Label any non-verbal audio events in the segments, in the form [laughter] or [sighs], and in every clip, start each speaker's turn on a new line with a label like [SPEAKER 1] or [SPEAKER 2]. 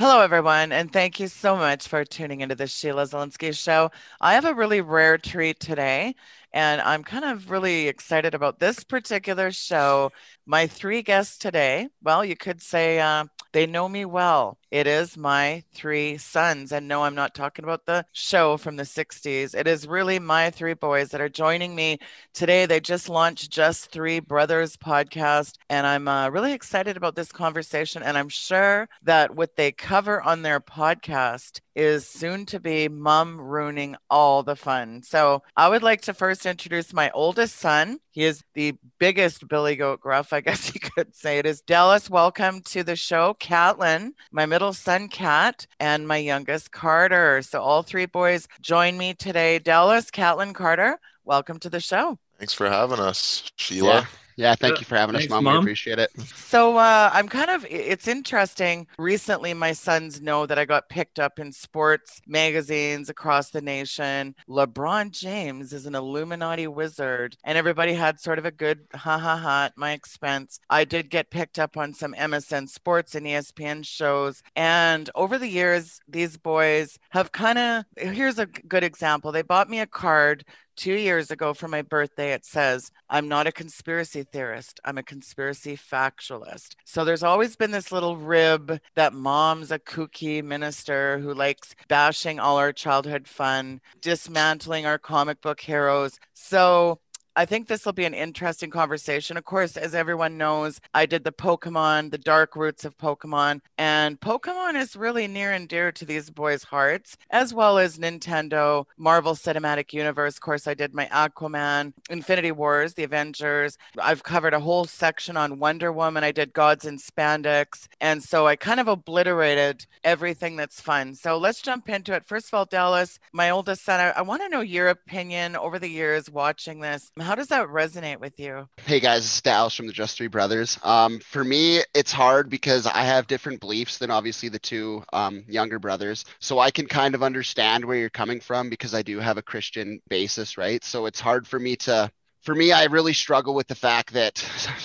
[SPEAKER 1] Hello, everyone, and thank you so much for tuning into the Sheila Zilinsky Show. I have a really rare treat today, and I'm kind of really excited about this particular show. My three guests today, well, you could say uh, they know me well. It is my three sons. And no, I'm not talking about the show from the 60s. It is really my three boys that are joining me today. They just launched Just Three Brothers podcast. And I'm uh, really excited about this conversation. And I'm sure that what they cover on their podcast is soon to be mom ruining all the fun. So I would like to first introduce my oldest son. He is the biggest Billy Goat Gruff, I guess [laughs] you could say it is. Dallas, welcome to the show. Catlin, my middle son, Cat, and my youngest, Carter. So all three boys join me today. Dallas, Catlin, Carter, welcome to the show.
[SPEAKER 2] Thanks for having us, Sheila.
[SPEAKER 3] Yeah. Yeah, thank you for having Thanks, us, Mom. Mom. We appreciate it.
[SPEAKER 1] So uh, I'm kind of, it's interesting. Recently, my sons know that I got picked up in sports magazines across the nation. LeBron James is an Illuminati wizard, and everybody had sort of a good ha ha ha at my expense. I did get picked up on some MSN sports and ESPN shows. And over the years, these boys have kind of, here's a good example. They bought me a card two years ago for my birthday, it says, I'm not a conspiracy theorist, I'm a conspiracy factualist. So there's always been this little rib that mom's a kooky minister who likes bashing all our childhood fun, dismantling our comic book heroes. So I think this will be an interesting conversation. Of course, as everyone knows, I did the Pokemon, the dark roots of Pokemon, and Pokemon is really near and dear to these boys' hearts, as well as Nintendo, Marvel Cinematic Universe. Of course, I did my Aquaman, Infinity Wars, the Avengers. I've covered a whole section on Wonder Woman. I did Gods in Spandex. And so I kind of obliterated everything that's fun. So let's jump into it. First of all, Dallas, my oldest son, I, I want to know your opinion over the years watching this how does that resonate with you?
[SPEAKER 3] Hey guys, it's Dallas from the Just Three Brothers. Um, for me, it's hard because I have different beliefs than obviously the two um, younger brothers. So I can kind of understand where you're coming from because I do have a Christian basis, right? So it's hard for me to for me, I really struggle with the fact that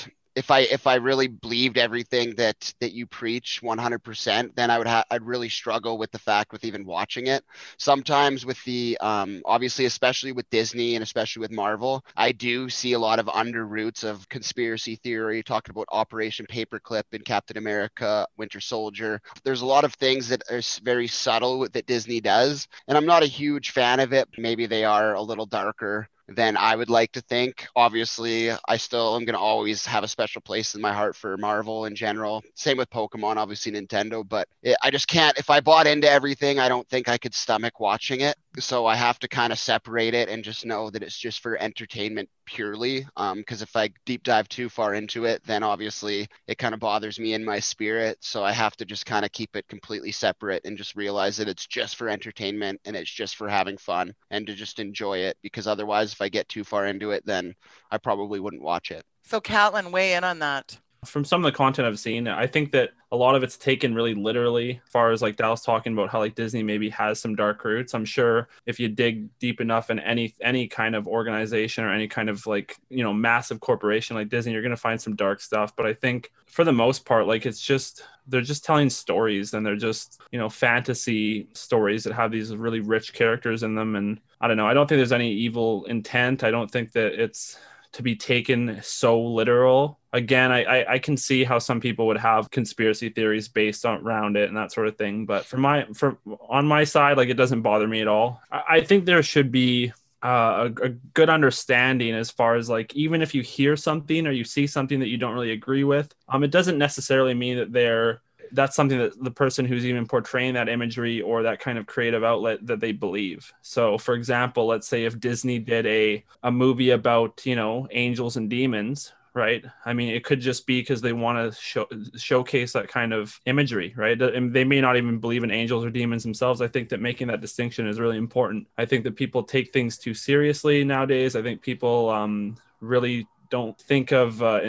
[SPEAKER 3] [laughs] if I if I really believed everything that that you preach 100%, then I would have I'd really struggle with the fact with even watching it. Sometimes with the um, obviously especially with Disney and especially with Marvel, I do see a lot of under roots of conspiracy theory talking about Operation Paperclip and Captain America, Winter Soldier. There's a lot of things that are very subtle that Disney does, and I'm not a huge fan of it. Maybe they are a little darker than I would like to think. Obviously, I still am going to always have a special place in my heart for Marvel in general. Same with Pokemon, obviously Nintendo, but it, I just can't. If I bought into everything, I don't think I could stomach watching it. So I have to kind of separate it and just know that it's just for entertainment purely. Because um, if I deep dive too far into it, then obviously it kind of bothers me in my spirit. So I have to just kind of keep it completely separate and just realize that it's just for entertainment and it's just for having fun and to just enjoy it. Because otherwise, if I get too far into it, then I probably wouldn't watch it.
[SPEAKER 1] So, Catlin, weigh in on that
[SPEAKER 4] from some of the content I've seen, I think that a lot of it's taken really literally as far as like Dallas talking about how like Disney maybe has some dark roots. I'm sure if you dig deep enough in any any kind of organization or any kind of like, you know, massive corporation like Disney, you're gonna find some dark stuff. But I think for the most part, like it's just they're just telling stories and they're just, you know, fantasy stories that have these really rich characters in them. And I don't know, I don't think there's any evil intent. I don't think that it's to be taken so literal. Again, I, I, I can see how some people would have conspiracy theories based on around it and that sort of thing. But for my for on my side, like it doesn't bother me at all. I, I think there should be uh, a, a, good understanding as far as like even if you hear something or you see something that you don't really agree with um it doesn't necessarily mean that they're that's something that the person who's even portraying that imagery or that kind of creative outlet that they believe. So, for example, let's say if Disney did a a movie about you know angels and demons, right? I mean, it could just be because they want to show, showcase that kind of imagery, right? And they may not even believe in angels or demons themselves. I think that making that distinction is really important. I think that people take things too seriously nowadays. I think people um, really don't think of uh,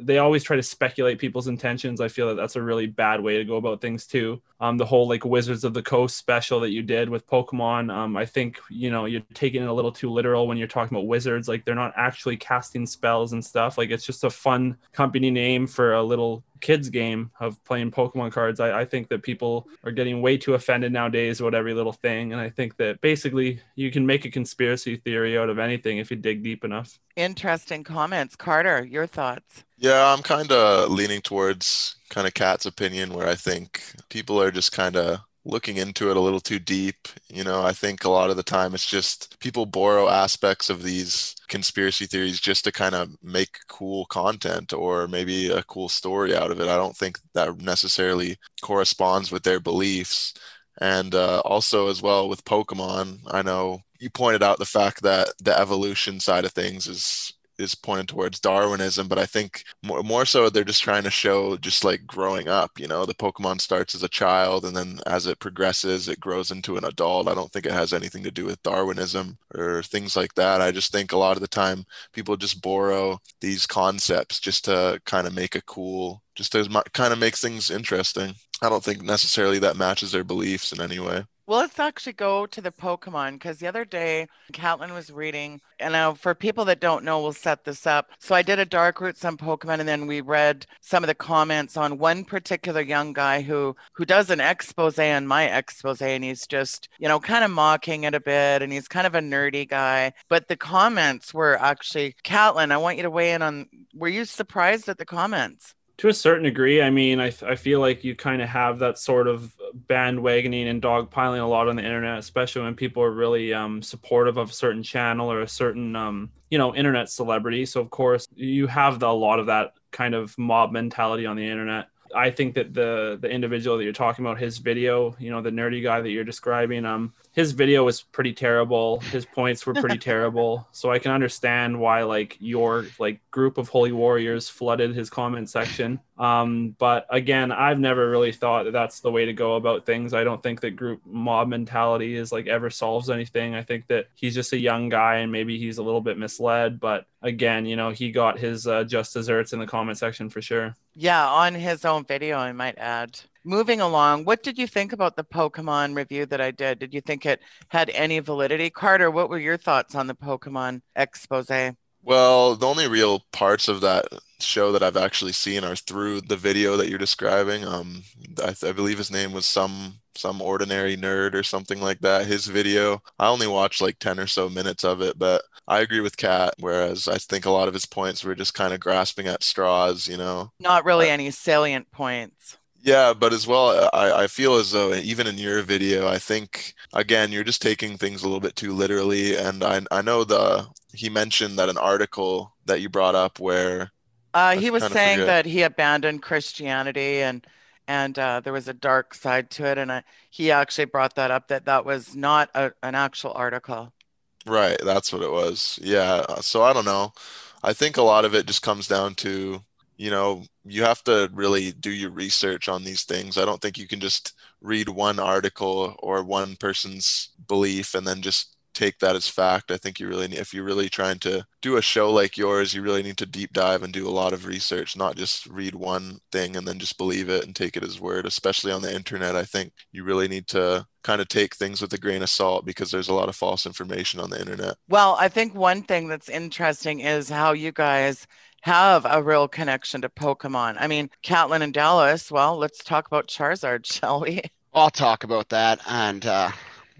[SPEAKER 4] they always try to speculate people's intentions. I feel that that's a really bad way to go about things too. Um, the whole like wizards of the coast special that you did with pokemon um, i think you know you're taking it a little too literal when you're talking about wizards. Like they're not actually casting spells and stuff. Like it's just a fun company name for a little kids game of playing Pokemon cards. I, I think that people are getting way too offended nowadays about every little thing. And I think that basically you can make a conspiracy theory out of anything if you dig deep enough.
[SPEAKER 1] Interesting comments. Carter, your thoughts?
[SPEAKER 2] Yeah, I'm kind of leaning towards kind of Kat's opinion where I think people are just kind of looking into it a little too deep. You know, I think a lot of the time it's just people borrow aspects of these conspiracy theories just to kind of make cool content or maybe a cool story out of it. I don't think that necessarily corresponds with their beliefs. And uh, also, as well with Pokemon, I know you pointed out the fact that the evolution side of things is is pointed towards Darwinism, but I think more, more so they're just trying to show just like growing up. You know, the Pokemon starts as a child and then as it progresses, it grows into an adult. I don't think it has anything to do with Darwinism or things like that. I just think a lot of the time people just borrow these concepts just to kind of make a cool, just to kind of make things interesting. I don't think necessarily that matches their beliefs in any way.
[SPEAKER 1] Well, let's actually go to the Pokemon because the other day, Catlin was reading, and for people that don't know, we'll set this up. So I did a dark roots on Pokemon, and then we read some of the comments on one particular young guy who who does an expose on my expose, and he's just you know kind of mocking it a bit, and he's kind of a nerdy guy. But the comments were actually, Catlin, I want you to weigh in on. Were you surprised at the comments?
[SPEAKER 4] To a certain degree i mean i, I feel like you kind of have that sort of bandwagoning and dogpiling a lot on the internet especially when people are really um, supportive of a certain channel or a certain um, you know internet celebrity. So of course you have the, a lot of that kind of mob mentality on the internet. I think that the the individual that you're talking about, his video, you know, the nerdy guy that you're describing, um, his video was pretty terrible. His points were pretty terrible. [laughs] So I can understand why like your like group of holy warriors flooded his comment section. Um, but again, I've never really thought that that's the way to go about things. I don't think that group mob mentality is like ever solves anything. I think that he's just a young guy and maybe he's a little bit misled. But again, you know, he got his uh, just desserts in the comment section for sure.
[SPEAKER 1] Yeah, on his own video, I might add moving along, what did you think about the Pokemon review that I did? Did you think it had any validity? Carter, what were your thoughts on the Pokemon expose?
[SPEAKER 2] Well, the only real parts of that show that I've actually seen are through the video that you're describing. Um, I, I, believe his name was some some ordinary nerd or something like that. His video, I only watched like ten or so minutes of it, but I agree with Kat. Whereas I think a lot of his points were just kind of grasping at straws, you know.
[SPEAKER 1] Not really any salient points.
[SPEAKER 2] Yeah, but as well, I, I feel as though even in your video, I think again you're just taking things a little bit too literally. And I I know the he mentioned that an article that you brought up where
[SPEAKER 1] uh, he was saying that he abandoned Christianity and and uh, there was a dark side to it, and I, he actually brought that up that that was not a, an actual article.
[SPEAKER 2] Right, that's what it was. Yeah, so I don't know. I think a lot of it just comes down to you know, you have to really do your research on these things. I don't think you can just read one article or one person's belief and then just take that as fact. I think you really if you're really trying to do a show like yours, you really need to deep dive and do a lot of research, not just read one thing and then just believe it and take it as word, especially on the internet. I think you really need to kind of take things with a grain of salt because there's a lot of false information on the internet.
[SPEAKER 1] Well, I think one thing that's interesting is how you guys have a real connection to Pokemon. I mean, Catlin and Dallas, well, let's talk about Charizard, [laughs] shall we?
[SPEAKER 3] I'll talk about that. And uh,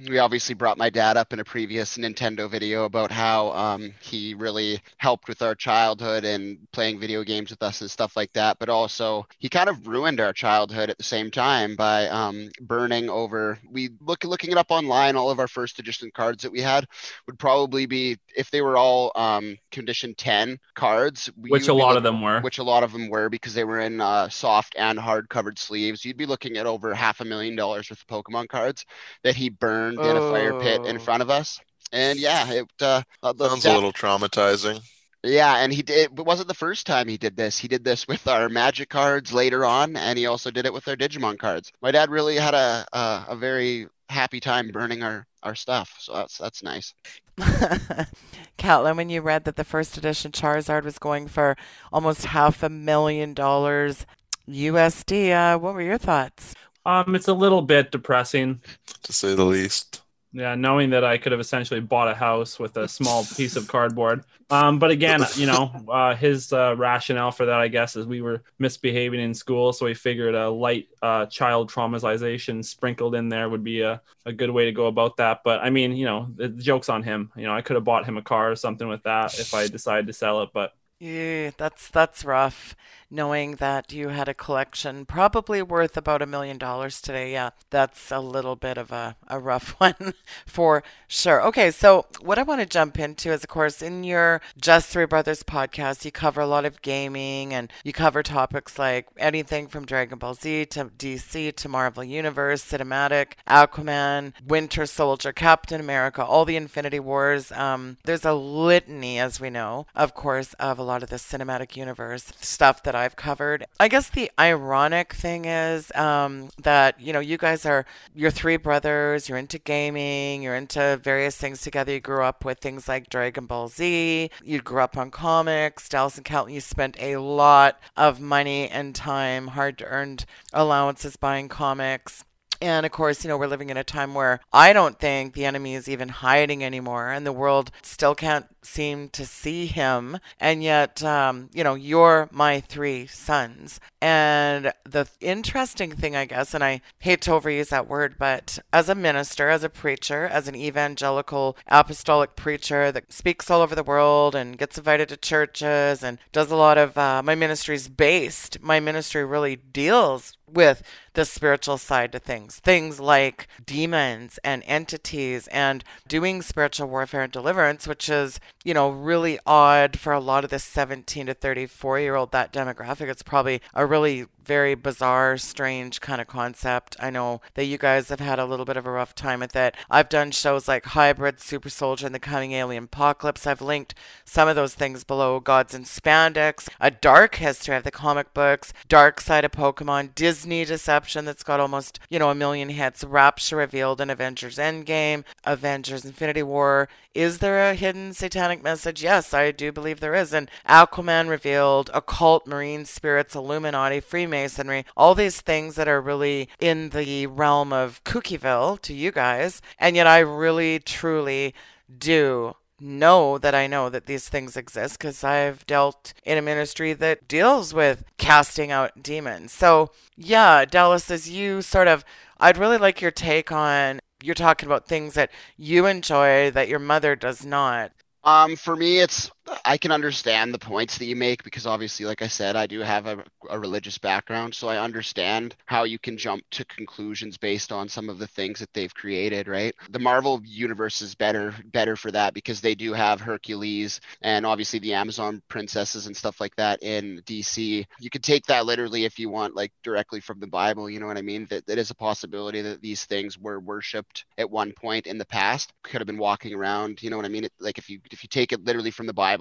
[SPEAKER 3] we obviously brought my dad up in a previous Nintendo video about how um, he really helped with our childhood and playing video games with us and stuff like that. But also, he kind of ruined our childhood at the same time by um, burning over. We look looking it up online. All of our first edition cards that we had would probably be if they were all um, condition 10 cards,
[SPEAKER 4] which a lot looking, of them were,
[SPEAKER 3] which a lot of them were because they were in uh, soft and hard covered sleeves. You'd be looking at over half a million dollars worth of Pokemon cards that he burned burned oh. in a fire pit in front of us. And yeah, it uh,
[SPEAKER 2] sounds a little traumatizing.
[SPEAKER 3] Yeah, and he did. It wasn't the first time he did this. He did this with our Magic cards later on, and he also did it with our Digimon cards. My dad really had a a, a very happy time burning our our stuff, so that's that's nice. [laughs]
[SPEAKER 1] Catlin, when you read that the first edition Charizard was going for almost half a million dollars USD, uh, what were your thoughts?
[SPEAKER 4] Um, it's a little bit depressing,
[SPEAKER 2] to say the least.
[SPEAKER 4] Yeah, knowing that I could have essentially bought a house with a small [laughs] piece of cardboard. Um, but again, you know, uh, his uh, rationale for that, I guess, is we were misbehaving in school, so he figured a light uh, child traumatization sprinkled in there would be a, a good way to go about that. But I mean, you know, the joke's on him. You know, I could have bought him a car or something with that if I decided to sell it, but
[SPEAKER 1] yeah, that's that's rough. Knowing that you had a collection probably worth about a million dollars today. Yeah, that's a little bit of a, a rough [laughs] one for sure. Okay, so what I want to jump into is, of course, in your Just Three Brothers podcast, you cover a lot of gaming and you cover topics like anything from Dragon Ball Z to DC to Marvel Universe, Cinematic, Aquaman, Winter Soldier, Captain America, all the Infinity Wars. Um, there's a litany, as we know, of course, of lot of the cinematic universe stuff that I've covered. I guess the ironic thing is um, that, you know, you guys are, you're three brothers, you're into gaming, you're into various things together. You grew up with things like Dragon Ball Z, you grew up on comics. Dallas and Catlin, you spent a lot of money and time, hard earned allowances buying comics. And of course, you know, we're living in a time where I don't think the enemy is even hiding anymore, and the world still can't seem to see him. And yet, um, you know, you're my three sons. And the interesting thing, I guess, and I hate to overuse that word, but as a minister, as a preacher, as an evangelical apostolic preacher that speaks all over the world and gets invited to churches and does a lot of uh, my is based, my ministry really deals with the spiritual side to things. Things like demons and entities and doing spiritual warfare and deliverance, which is, you know, really odd for a lot of the 17 to 34 year old, that demographic. It's probably a really very bizarre, strange kind of concept. I know that you guys have had a little bit of a rough time with it. I've done shows like Hybrid, Super Soldier, and The Coming Alien Apocalypse. I've linked some of those things below Gods in Spandex, a dark history of the comic books, Dark Side of Pokemon, Disney Deception that's got almost, you know, a million hits, Rapture Revealed in Avengers Endgame, Avengers Infinity War. Is there a hidden satanic message? Yes, I do believe there is. And Aquaman Revealed, Occult Marine Spirits, Illuminati, Freemasonry Freemasonry, all these things that are really in the realm of Kookyville to you guys. And yet I really, truly do know that I know that these things exist because I've dealt in a ministry that deals with casting out demons. So, yeah, Dallas, as you sort of, I'd really like your take on you're talking about things that you enjoy that your mother does not.
[SPEAKER 3] Um, for me, it's I can understand the points that you make because obviously, like I said, I do have a, a, religious background, so I understand how you can jump to conclusions based on some of the things that they've created. Right? The Marvel universe is better better for that because they do have Hercules and obviously the Amazon princesses and stuff like that in DC. You could take that literally if you want, like directly from the Bible. You know what I mean? That that is a possibility that these things were worshipped at one point in the past. Could have been walking around. You know what I mean? It, like if you if you take it literally from the Bible,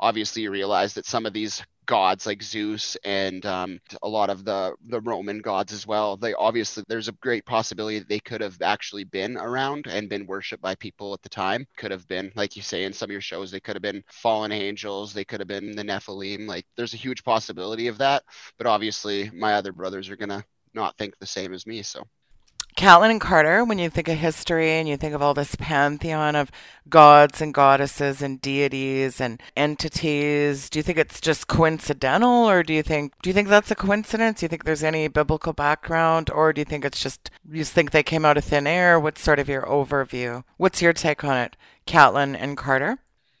[SPEAKER 3] obviously you realize that some of these gods like Zeus and um, a lot of the the Roman gods as well. They obviously there's a great possibility that they could have actually been around and been worshipped by people at the time. Could have been, like you say in some of your shows, they could have been fallen angels. They could have been the Nephilim. Like there's a huge possibility of that. But obviously, my other brothers are gonna not think the same as me. So
[SPEAKER 1] Catlin and Carter, when you think of history and you think of all this pantheon of gods and goddesses and deities and entities, do you think it's just coincidental or do you think do you think that's a coincidence? Do you think there's any biblical background or do you think it's just you think they came out of thin air? What's sort of your overview? What's your take on it, Catlin and Carter?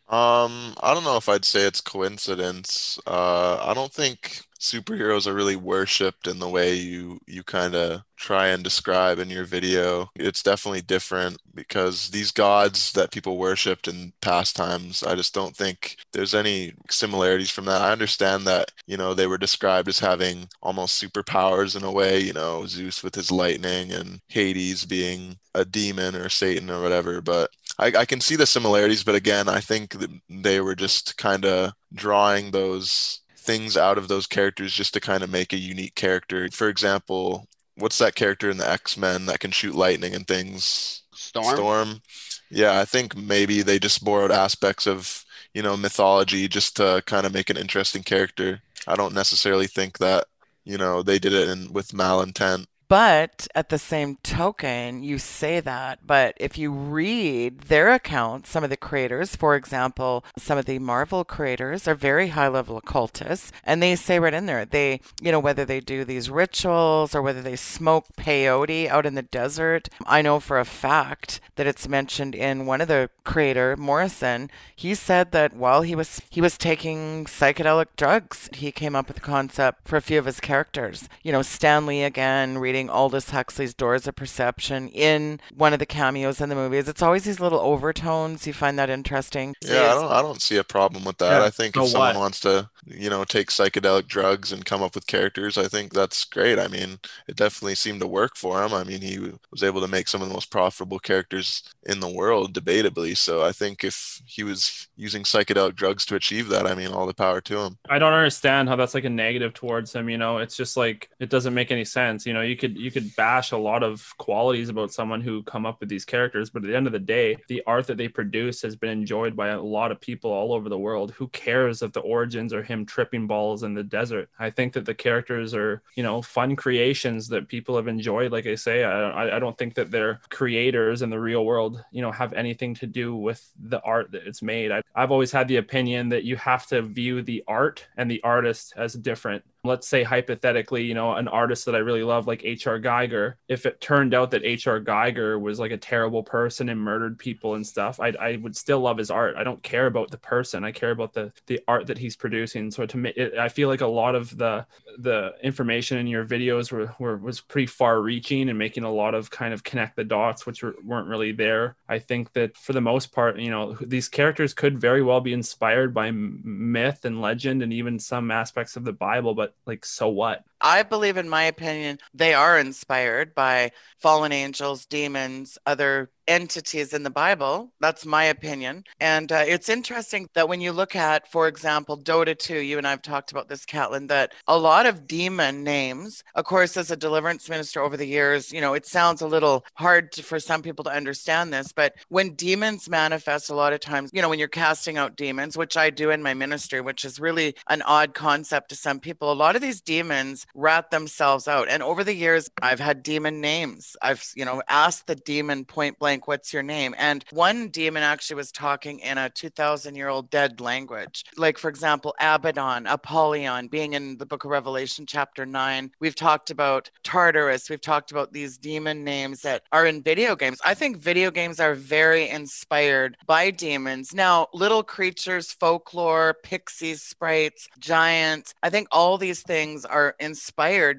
[SPEAKER 2] Um, I don't know if I'd say it's coincidence. Uh, I don't think superheroes are really worshipped in the way you you kind of try and describe in your video. It's definitely different because these gods that people worshipped in past times, I just don't think there's any similarities from that. I understand that, you know, they were described as having almost superpowers in a way, you know, Zeus with his lightning and Hades being a demon or Satan or whatever, but I, I can see the similarities, but again, I think they were just kind of drawing those things out of those characters just to kind of make a unique character. For example, what's that character in the X-Men that can shoot lightning and things?
[SPEAKER 3] Storm.
[SPEAKER 2] Storm. Yeah, I think maybe they just borrowed aspects of, you know, mythology just to kind of make an interesting character. I don't necessarily think that, you know, they did it in with malintent.
[SPEAKER 1] But at the same token, you say that. But if you read their accounts, some of the creators, for example, some of the Marvel creators are very high level occultists. And they say right in there, they, you know, whether they do these rituals or whether they smoke peyote out in the desert. I know for a fact that it's mentioned in one of the creator, Morrison. He said that while he was he was taking psychedelic drugs, he came up with the concept for a few of his characters. You know, Stan Lee again reading Aldous Huxley's Doors of Perception in one of the cameos in the movies. It's always these little overtones. You find that interesting.
[SPEAKER 2] Yeah, I don't I don't see a problem with that.
[SPEAKER 4] Yeah,
[SPEAKER 2] I think
[SPEAKER 4] so
[SPEAKER 2] if someone
[SPEAKER 4] what?
[SPEAKER 2] wants to, you know, take psychedelic drugs and come up with characters, I think that's great. I mean, it definitely seemed to work for him. I mean, he was able to make some of the most profitable characters in the world, debatably. So I think if he was using psychedelic drugs to achieve that, I mean, all the power to him.
[SPEAKER 4] I don't understand how that's like a negative towards him. You know, it's just like it doesn't make any sense. You know, you could you could bash a lot of qualities about someone who come up with these characters, but at the end of the day, the art that they produce has been enjoyed by a lot of people all over the world. Who cares if the origins are him tripping balls in the desert? I think that the characters are you know fun creations that people have enjoyed. Like I say, I I, don't think that they're creators in the real world. You know, have anything to do with the art that it's made. I, I've always had the opinion that you have to view the art and the artist as different. Let's say hypothetically, you know, an artist that I really love, like H.R. Giger, if it turned out that H.R. Giger was like a terrible person and murdered people and stuff, I, I would still love his art. I don't care about the person. I care about the the art that he's producing. So to me, it, I feel like a lot of the the information in your videos were, were was pretty far reaching and making a lot of kind of connect the dots, which were, weren't really there. I think that for the most part, you know, these characters could very well be inspired by myth and legend and even some aspects of the Bible, but like, so what?
[SPEAKER 1] I believe, in my opinion, they are inspired by fallen angels, demons, other entities in the Bible. That's my opinion. And uh, it's interesting that when you look at, for example, Dota 2, you and I have talked about this, Catlin, that a lot of demon names, of course, as a deliverance minister over the years, you know, it sounds a little hard to, for some people to understand this, but when demons manifest, a lot of times, you know, when you're casting out demons, which I do in my ministry, which is really an odd concept to some people, a lot of these demons rat themselves out. And over the years, I've had demon names. I've, you know, asked the demon point blank, what's your name? And one demon actually was talking in a 2000 year old dead language. Like, for example, Abaddon, Apollyon, being in the book of Revelation, chapter nine. We've talked about Tartarus. We've talked about these demon names that are in video games. I think video games are very inspired by demons. Now, little creatures, folklore, pixies, sprites, giants, I think all these things are inspired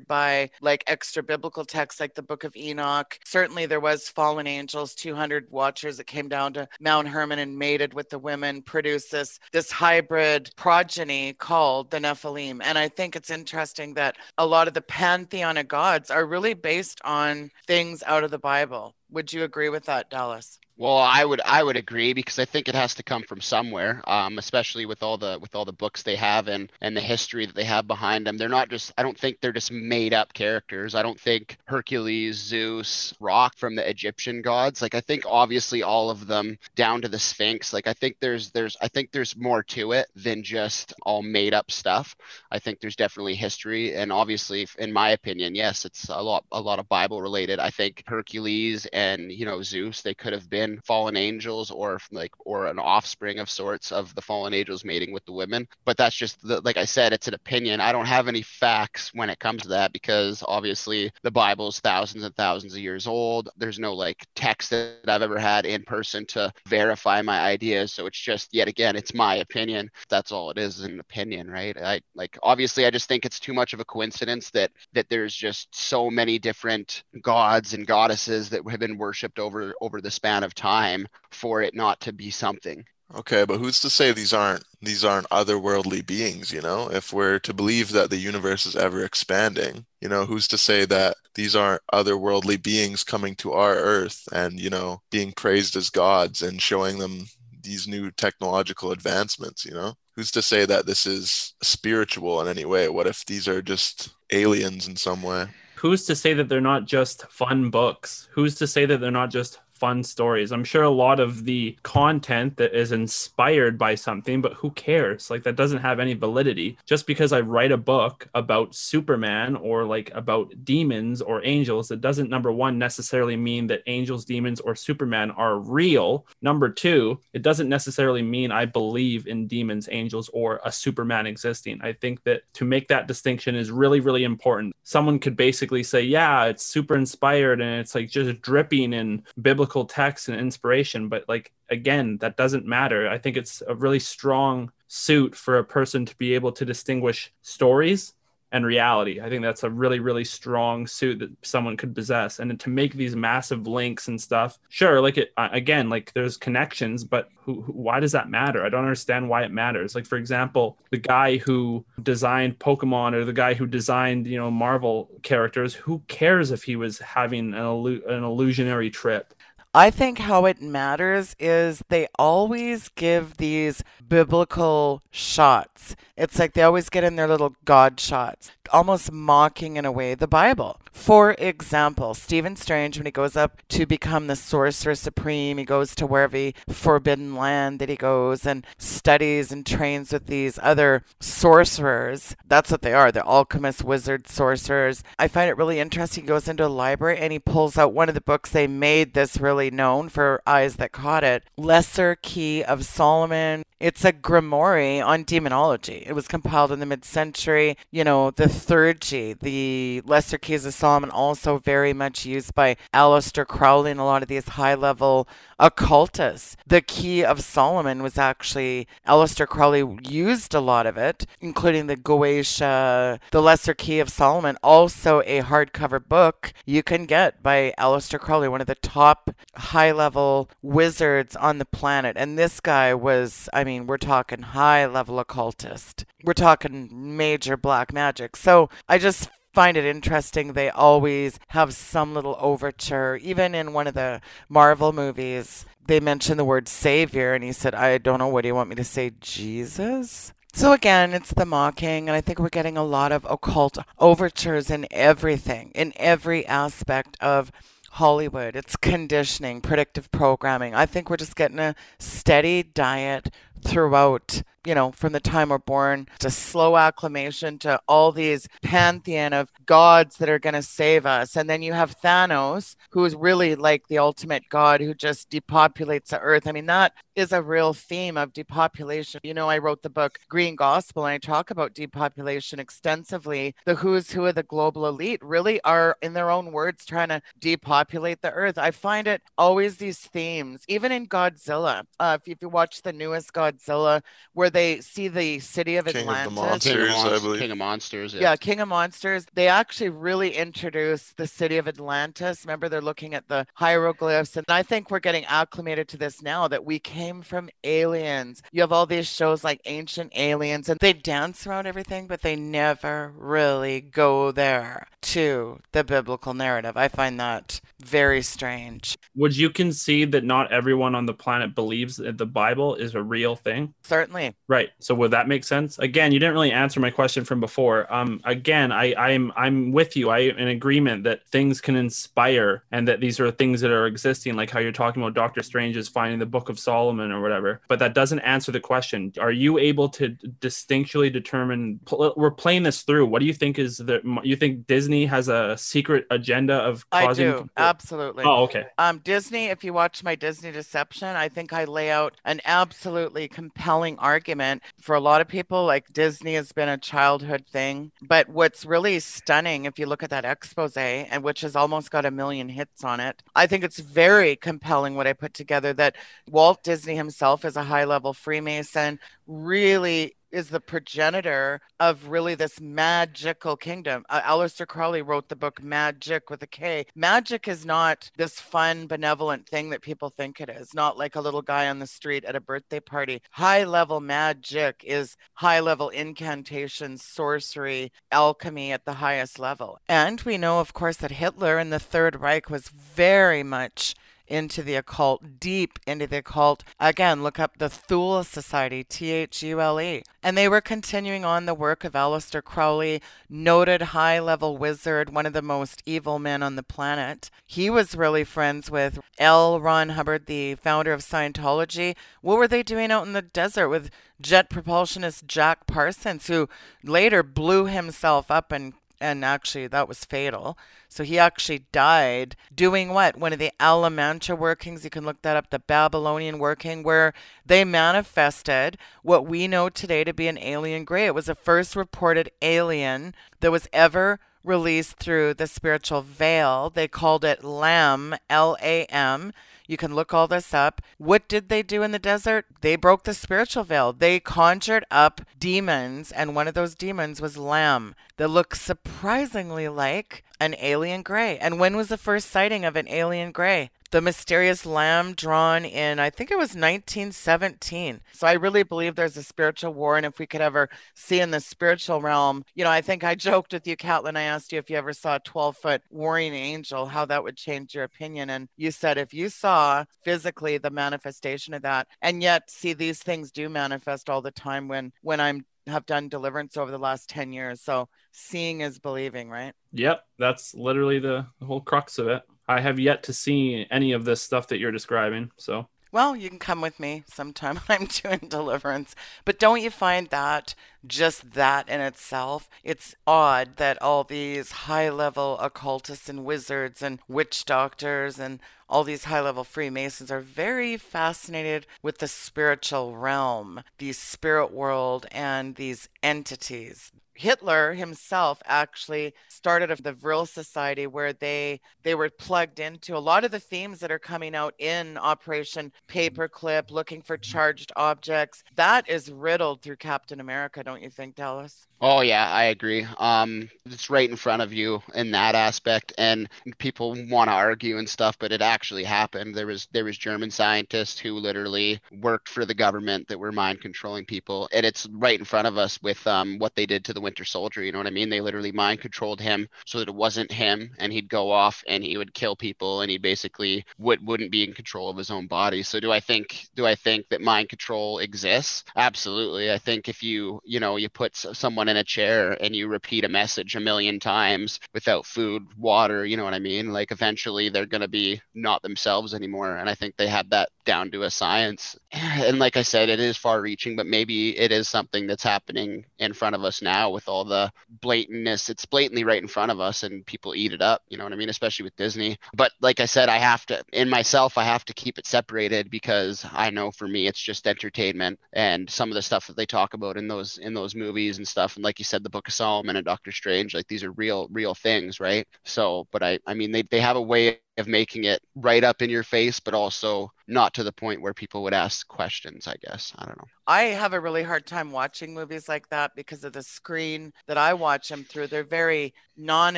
[SPEAKER 1] by like extra biblical texts like the book of Enoch. Certainly there was fallen angels, 200 watchers that came down to Mount Hermon and mated with the women, produced this this hybrid progeny called the Nephilim. And I think it's interesting that a lot of the pantheon of gods are really based on things out of the Bible. Would you agree with that, Dallas?
[SPEAKER 3] Well, I would I would agree because I think it has to come from somewhere, um, especially with all the with all the books they have and and the history that they have behind them. They're not just I don't think they're just made up characters. I don't think Hercules, Zeus, Rock from the Egyptian gods. Like I think obviously all of them down to the Sphinx. Like I think there's there's I think there's more to it than just all made up stuff. I think there's definitely history and obviously in my opinion, yes, it's a lot a lot of Bible related. I think Hercules and you know Zeus they could have been fallen angels or like or an offspring of sorts of the fallen angels mating with the women. But that's just the, like i said it's an opinion. I don't have any facts when it comes to that because obviously the bible is thousands and thousands of years old. There's no like text that i've ever had in person to verify my ideas. So it's just yet again it's my opinion. That's all it is, is an opinion right? I like obviously i just think it's too much of a coincidence that that there's just so many different gods and goddesses that have been worshipped over over the span of time for it not to be something.
[SPEAKER 2] Okay, but who's to say these aren't these aren't otherworldly beings, you know? If we're to believe that the universe is ever expanding, you know, who's to say that these aren't otherworldly beings coming to our earth and, you know, being praised as gods and showing them these new technological advancements, you know? Who's to say that this is spiritual in any way? What if these are just aliens in some way?
[SPEAKER 4] Who's to say that they're not just fun books? Who's to say that they're not just fun stories. I'm sure a lot of the content that is inspired by something, but who cares? Like that doesn't have any validity. Just because I write a book about Superman or like about demons or angels, it doesn't number one necessarily mean that angels, demons, or Superman are real. Number two, it doesn't necessarily mean I believe in demons, angels, or a Superman existing. I think that to make that distinction is really, really important. Someone could basically say, yeah, it's super inspired and it's like just dripping in biblical text and inspiration. But like, again, that doesn't matter. I think it's a really strong suit for a person to be able to distinguish stories and reality. I think that's a really, really strong suit that someone could possess. And to make these massive links and stuff, sure, like it again, like there's connections, but who, who, why does that matter? I don't understand why it matters. Like for example, the guy who designed Pokemon or the guy who designed you know Marvel characters, who cares if he was having an, illu- an illusionary trip?
[SPEAKER 1] I think how it matters is they always give these biblical shots. It's like they always get in their little God shots, almost mocking in a way the Bible. For example, Stephen Strange, when he goes up to become the Sorcerer Supreme, he goes to wherever forbidden land that he goes and studies and trains with these other sorcerers. That's what they are. They're alchemists, wizards, sorcerers. I find it really interesting. He goes into a library and he pulls out one of the books they made this really known for eyes that caught it. Lesser Key of Solomon. It's a grimoire on demonology. It was compiled in the mid century. You know, the Theurgy, the Lesser Keys of Solomon, also very much used by Aleister Crowley and a lot of these high level occultists. The Key of Solomon was actually, Aleister Crowley used a lot of it, including the Goetia, the Lesser Key of Solomon, also a hardcover book you can get by Aleister Crowley, one of the top high level wizards on the planet. And this guy was, I mean, we're talking high level occultist. We're talking major black magic. So I just find it interesting they always have some little overture even in one of the marvel movies they mentioned the word savior and he said i don't know what do you want me to say jesus so again, it's the mocking, and I think we're getting a lot of occult overtures in everything, in every aspect of Hollywood. It's conditioning, predictive programming. I think we're just getting a steady diet throughout you know, from the time we're born to slow acclimation to all these pantheon of gods that are going to save us. And then you have Thanos, who is really like the ultimate god who just depopulates the earth. I mean, that is a real theme of depopulation. You know, I wrote the book Green Gospel and I talk about depopulation extensively. The who's who of the global elite really are, in their own words, trying to depopulate the earth. I find it always these themes, even in Godzilla. Uh, if, you, if you watch the newest Godzilla, where where they see the city of
[SPEAKER 2] King
[SPEAKER 1] Atlantis.
[SPEAKER 2] Of the monsters, King, of Monsters, I believe.
[SPEAKER 3] King of Monsters.
[SPEAKER 1] Yeah. yeah, King of Monsters. They actually really introduced the city of Atlantis. Remember, they're looking at the hieroglyphs. And I think we're getting acclimated to this now that we came from aliens. You have all these shows like Ancient Aliens, and they dance around everything, but they never really go there to the biblical narrative. I find that very strange.
[SPEAKER 4] Would you concede that not everyone on the planet believes that the Bible is a real thing?
[SPEAKER 1] Certainly.
[SPEAKER 4] Right. So would that make sense? Again, you didn't really answer my question from before. Um, again, I, I'm I'm with you. I am in agreement that things can inspire and that these are things that are existing, like how you're talking about Doctor Strange is finding the Book of Solomon or whatever. But that doesn't answer the question. Are you able to distinctly determine? We're playing this through. What do you think is the? You think Disney has a secret agenda of causing?
[SPEAKER 1] I do absolutely.
[SPEAKER 4] Oh, okay.
[SPEAKER 1] Um, Disney. If you watch my Disney Deception, I think I lay out an absolutely compelling argument for a lot of people like disney has been a childhood thing. But what's really stunning if you look at that expose and which has almost got a million hits on it i think it's very compelling what i put together that walt disney himself is a high level freemason really is the progenitor of really this magical kingdom. Uh, Aleister Crowley wrote the book Magic with a K. Magic is not this fun, benevolent thing that people think it is, not like a little guy on the street at a birthday party. High level magic is high level incantation, sorcery, alchemy at the highest level. And we know, of course, that Hitler in the Third Reich was very much into the occult, deep into the occult. Again, look up the Thule Society, T H U L E. And they were continuing on the work of Aleister Crowley, noted high level wizard, one of the most evil men on the planet. He was really friends with L. Ron Hubbard, the founder of Scientology. What were they doing out in the desert with jet propulsionist Jack Parsons, who later blew himself up and and actually that was fatal. So he actually died doing what? One of the Amalantrah workings, you can look that up, the Babylonian working, where they manifested what we know today to be an alien gray. It was the first reported alien that was ever released through the spiritual veil. They called it LAM, L A M. You can look all this up. What did they do in the desert? They broke the spiritual veil. They conjured up demons, and one of those demons was Lam that looks surprisingly like an alien gray. And when was the first sighting of an alien gray? The mysterious Lam drawn in, I think it was 1917. So I really believe there's a spiritual war. And if we could ever see in the spiritual realm, you know, I think I [laughs] joked with you, Catlin. I asked you if you ever saw a 12 foot warring angel, how that would change your opinion. And you said if you saw physically the manifestation of that, and yet see these things do manifest all the time when when I'm have done deliverance over the last 10 years. So seeing is believing, right?
[SPEAKER 4] Yep. That's literally the, the whole crux of it. I have yet to see any of this stuff that you're describing. So,
[SPEAKER 1] well, you can come with me sometime. [laughs] I'm doing deliverance. But don't you find that just that in itself? It's odd that all these high level occultists and wizards and witch doctors and all these high level Freemasons are very fascinated with the spiritual realm, the spirit world, and these entities. Hitler himself actually started of the Vril Society where they they were plugged into a lot of the themes that are coming out in Operation Paperclip, looking for charged objects. That is riddled through Captain America, don't you think, Dallas?
[SPEAKER 3] Oh yeah, I agree. Um, it's right in front of you in that aspect, and people want to argue and stuff, but it actually happened. There was there was German scientists who literally worked for the government that were mind controlling people, and it's right in front of us with um, what they did to the Winter Soldier. You know what I mean? They literally mind controlled him so that it wasn't him, and he'd go off and he would kill people, and he basically would wouldn't be in control of his own body. So do I think do I think that mind control exists? Absolutely. I think if you you know you put someone in a chair and you repeat a message a million times without food, water, you know what I mean? Like eventually they're going to be not themselves anymore. And I think they had that down to a science. [sighs] And like I said, it is far reaching, but maybe it is something that's happening in front of us now with all the blatantness. It's blatantly right in front of us and people eat it up, you know what I mean? Especially with Disney. But like I said, I have to, in myself, I have to keep it separated because I know for me, it's just entertainment and some of the stuff that they talk about in those, in those movies and stuff. And like you said, the book of Solomon and Doctor Strange, like these are real, real things, right? So, but I, I mean, they, they have a way of making it right up in your face, but also not to the point where people would ask questions, I guess. I don't know.
[SPEAKER 1] I have a really hard time watching movies like that because of the screen that I watch them through. They're very non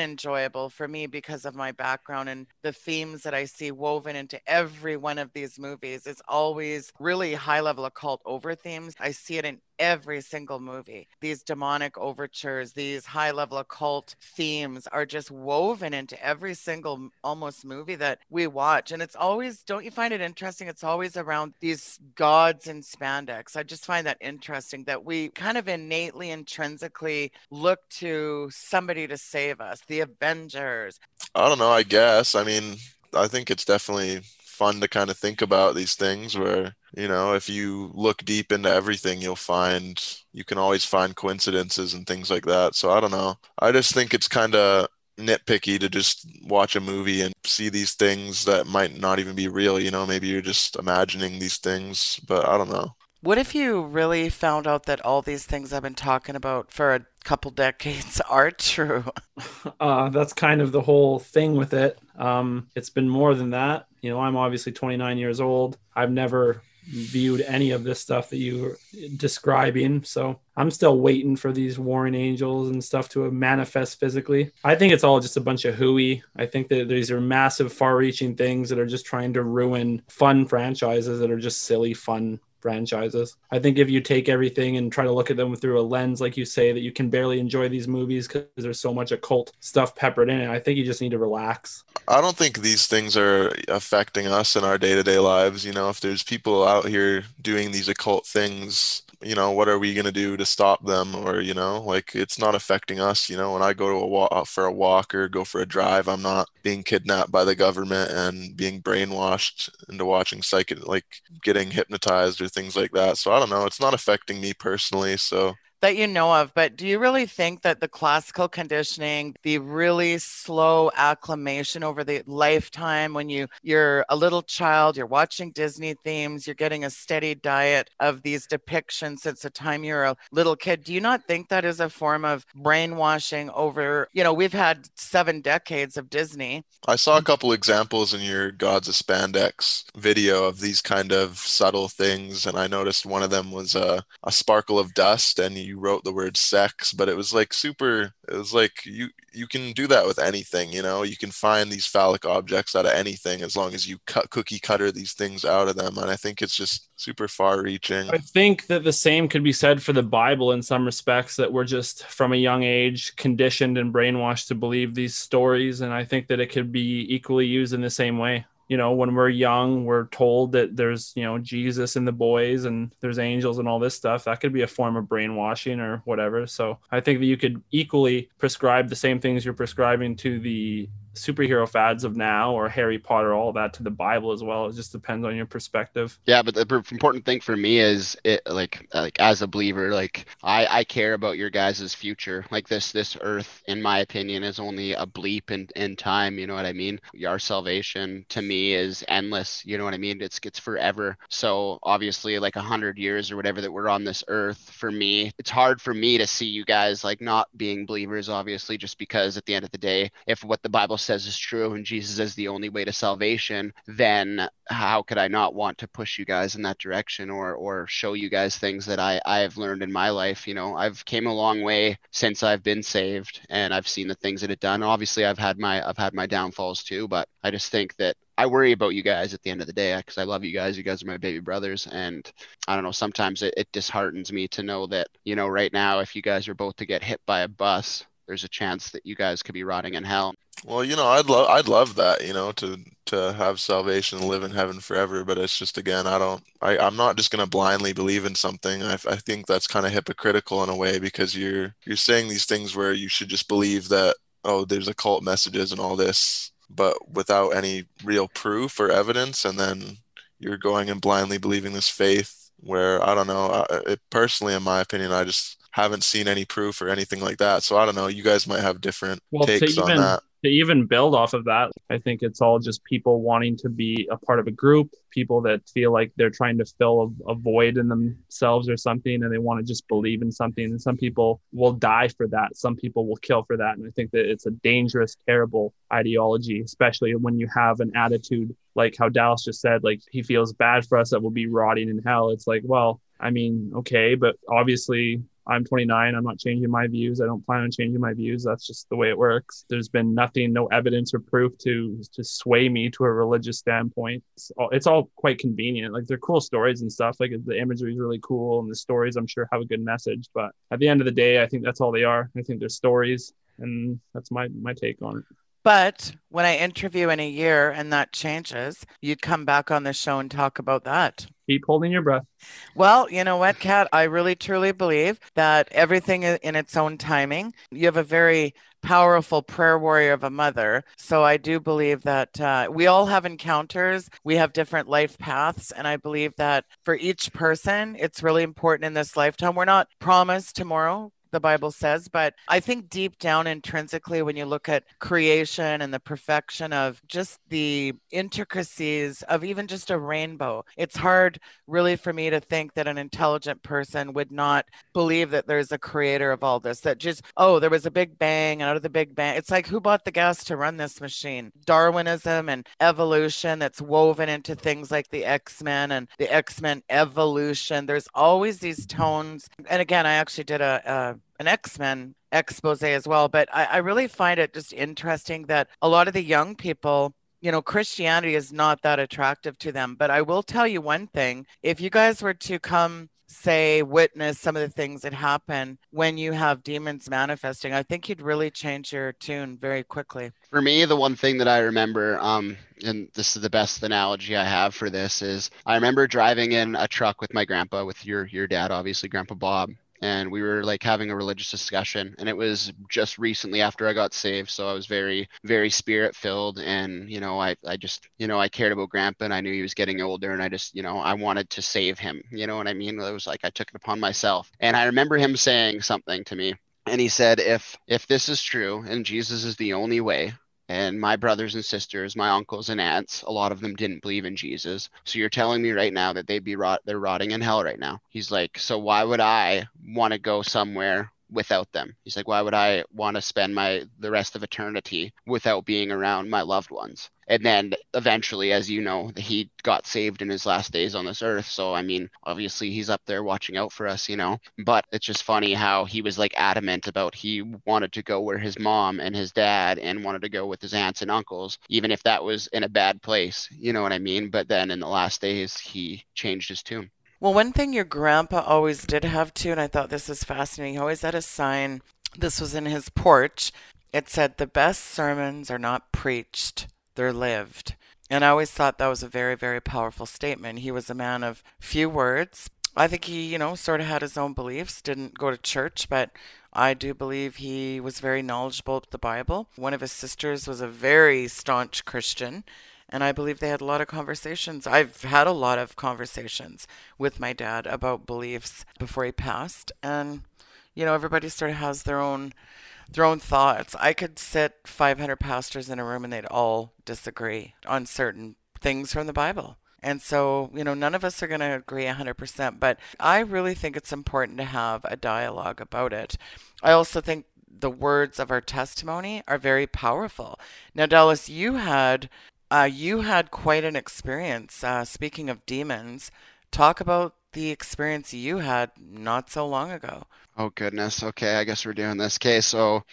[SPEAKER 1] enjoyable for me because of my background and the themes that I see woven into every one of these movies. It's always really high level occult over themes. I see it in every single movie. These demonic overtures, these high level occult themes are just woven into every single almost movie that we watch. And it's always, don't you find it interesting? It's always around these gods in spandex. I just find that interesting that we kind of innately, intrinsically look to somebody to save us, the Avengers.
[SPEAKER 2] I don't know, I guess. I mean, I think it's definitely fun to kind of think about these things where you know if you look deep into everything you'll find you can always find coincidences and things like that. So i don't know. I just think it's kind of nitpicky to just watch a movie and see these things that might not even be real you know maybe you're just imagining these things but i don't know
[SPEAKER 1] what if you really found out that all these things I've been talking about for a couple [laughs] decades are true?
[SPEAKER 4] Uh, that's kind of the whole thing with it. Um, it's been more than that. You know, I'm obviously 29 years old. I've never viewed any of this stuff that you're describing. So I'm still waiting for these warring angels and stuff to manifest physically. I think it's all just a bunch of hooey. I think that these are massive, far reaching things that are just trying to ruin fun franchises that are just silly, fun franchises. I think if you take everything and try to look at them through a lens, like you say, that you can barely enjoy these movies because there's so much occult stuff peppered in it, I think you just need to relax.
[SPEAKER 2] I don't think these things are affecting us in our day to day lives. You know, if there's people out here doing these occult things, you know what are we going to do to stop them or you know like it's not affecting us you know when i go to a walk uh, for a walk or go for a drive i'm not being kidnapped by the government and being brainwashed into watching psychic like getting hypnotized or things like that. So i don't know it's not affecting me personally so
[SPEAKER 1] that you know of, but do you really think that the classical conditioning, the really slow acclimation over the lifetime when you you're a little child, you're watching Disney themes, you're getting a steady diet of these depictions since the time you're a little kid, do you not think that is a form of brainwashing over, you know, we've had 7 decades of Disney.
[SPEAKER 2] I saw a couple examples in your Gods of Spandex video of these kind of subtle things and I noticed one of them was a, a sparkle of dust and you you wrote the word sex, but it was like super. It was like you you can do that with anything, you know. You can find these phallic objects out of anything as long as you cut cookie cutter these things out of them, and I think it's just super far reaching.
[SPEAKER 4] I think that the same could be said for the Bible in some respects. That we're just from a young age conditioned and brainwashed to believe these stories, and I think that it could be equally used in the same way you know when we're young we're told that there's you know jesus and the boys and there's angels and all this stuff that could be a form of brainwashing or whatever. So i think that you could equally prescribe the same things you're prescribing to the superhero fads of now or Harry Potter, all that to the Bible as well. It just depends on your perspective.
[SPEAKER 3] Yeah, but the important thing for me is it like like as a believer, like I I care about your guys' future. Like this this earth, in my opinion, is only a bleep in in time. You know what I mean? Our salvation to me is endless. You know what I mean? It's it's forever. So obviously, like a hundred years or whatever that we're on this earth, for me, it's hard for me to see you guys like not being believers. Obviously, just because at the end of the day, if what the Bible says is true and Jesus is the only way to salvation, then how could I not want to push you guys in that direction or or show you guys things that I I have learned in my life? You know, I've came a long way since I've been saved and I've seen the things that it done. Obviously, I've had my I've had my downfalls too, but I just think that I worry about you guys at the end of the day because I love you guys. You guys are my baby brothers. And I don't know, sometimes it, it disheartens me to know that, you know, right now, if you guys are both to get hit by a bus, there's a chance that you guys could be rotting in hell.
[SPEAKER 2] Well, you know, I'd love I'd love that, you know, to to have salvation and live in heaven forever. But it's just again, I don't I, I'm not just gonna blindly believe in something. I, I think that's kind of hypocritical in a way because you're you're saying these things where you should just believe that oh, there's occult messages and all this, but without any real proof or evidence, and then you're going and blindly believing this faith where I don't know. It, personally, in my opinion, I just haven't seen any proof or anything like that. So I don't know. You guys might have different well, takes even, on that.
[SPEAKER 4] To even build off of that, I think it's all just people wanting to be a part of a group, people that feel like they're trying to fill a, a void in themselves or something, and they want to just believe in something. And some people will die for that. Some people will kill for that. And I think that it's a dangerous, terrible ideology, especially when you have an attitude like how Dallas just said, like he feels bad for us that we'll be rotting in hell. It's like, well, I mean, okay, but obviously I'm 29. I'm not changing my views. I don't plan on changing my views. That's just the way it works. There's been nothing, no evidence or proof to to sway me to a religious standpoint. It's all, it's all quite convenient. Like they're cool stories and stuff. Like the imagery is really cool, and the stories I'm sure have a good message. But at the end of the day, I think that's all they are. I think they're stories, and that's my my take on it.
[SPEAKER 1] But when I interview in a year and that changes, you'd come back on the show and talk about that.
[SPEAKER 4] Keep holding your breath.
[SPEAKER 1] Well, you know what, Kat? I really truly believe that everything is in its own timing. You have a very powerful prayer warrior of a mother. So I do believe that uh, we all have encounters, we have different life paths. And I believe that for each person, it's really important in this lifetime. We're not promised tomorrow the Bible says. But I think deep down intrinsically, when you look at creation and the perfection of just the intricacies of even just a rainbow, it's hard really for me to think that an intelligent person would not believe that there's a creator of all this, that just, oh, there was a big bang, and out of the big bang, it's like who bought the gas to run this machine? Darwinism and evolution that's woven into things like the X Men and the X Men evolution. There's always these tones. And again, I actually did a, a an X Men expose as well. But I, I, really find it just interesting that a lot of the young people you know, Christianity is not that attractive to them. But I will tell you one thing if you guys were to come say witness some of the things that happen when you have demons manifesting i think you'd really change your tune very quickly
[SPEAKER 3] for me the one thing that i remember um and this is the best analogy i have for this is i remember driving in a truck with my grandpa with your your dad obviously grandpa bob and we were like having a religious discussion and it was just recently after i got saved so i was very very spirit filled and you know i i just you know i cared about grandpa and i knew he was getting older and i just you know i wanted to save him you know what i mean? It was like i took it upon myself. And i remember him saying something to me and he said if if this is true and jesus is the only way and my brothers and sisters, my uncles and aunts, a lot of them didn't believe in Jesus. So you're telling me right now that they'd be rot they're rotting in hell right now. He's like, so why would I want to go somewhere without them. He's like, why would I want to spend my the rest of eternity without being around my loved ones? And then eventually, as you know, he got saved in his last days on this earth. So I mean, obviously he's up there watching out for us, you know. But it's just funny how he was like adamant about he wanted to go where his mom and his dad and wanted to go with his aunts and uncles, even if that was in a bad place. You know what I mean? But then in the last days, he changed his tune.
[SPEAKER 1] Well, one thing your grandpa always did have too, and I thought this was fascinating, he always had a sign. This was in his porch. It said, The best sermons are not preached, they're lived. And I always thought that was a very, very powerful statement. He was a man of few words. I think he, you know, sort of had his own beliefs, didn't go to church, but I do believe he was very knowledgeable of the Bible. One of his sisters was a very staunch Christian and I believe they had a lot of conversations. I've had a lot of conversations with my dad about beliefs before he passed. And, you know, everybody sort of has their own their own thoughts. I could sit 500 pastors in a room and they'd all disagree on certain things from the Bible. And so, you know, none of us are going to agree 100%, but I really think it's important to have a dialogue about it. I also think the words of our testimony are very powerful. Now, Dallas, you had uh, you had quite an experience. Uh, speaking of demons, talk about the experience you had not so long ago.
[SPEAKER 3] Oh goodness. Okay, I guess we're doing this. Okay, so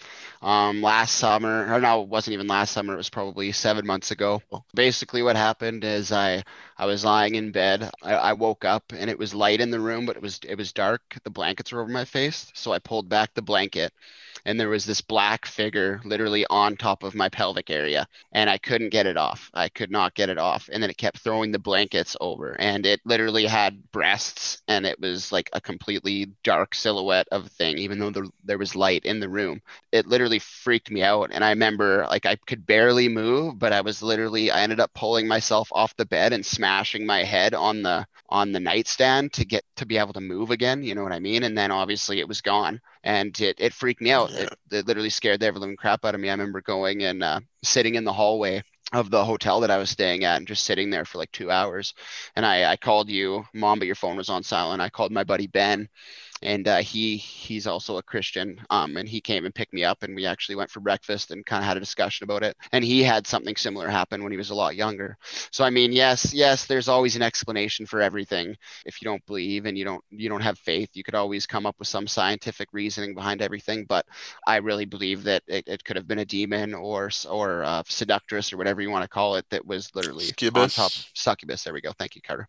[SPEAKER 3] um, last summer, or no, it wasn't even last summer. It was probably seven months ago. Basically, what happened is I I was lying in bed. I, I woke up and it was light in the room, but it was it was dark. The blankets were over my face, so I pulled back the blanket and there was this black figure literally on top of my pelvic area and i couldn't get it off. I could not get it off and then it kept throwing the blankets over and it literally had breasts and it was like a completely dark silhouette of a thing even though there, there was light in the room. It literally freaked me out and i remember like i could barely move but i was literally i ended up pulling myself off the bed and smashing my head on the on the nightstand to get to be able to move again you know what i mean? And then obviously it was gone and it, it freaked me out. Yeah. It, it, literally scared the ever living crap out of me. I remember going and uh, sitting in the hallway of the hotel that I was staying at and just sitting there for like two hours. And I, I called you, mom, but your phone was on silent. I called my buddy Ben and uh, he he's also a Christian. Um, and he came and picked me up, and we actually went for breakfast and kind of had a discussion about it. And he had something similar happen when he was a lot younger. So I mean, yes, yes, there's always an explanation for everything. If you don't believe and you don't you don't have faith, you could always come up with some scientific reasoning behind everything. But I really believe that it, it could have been a demon or or a seductress or whatever you want to call it that was literally succubus. on top succubus. There we go. Thank you, Carter.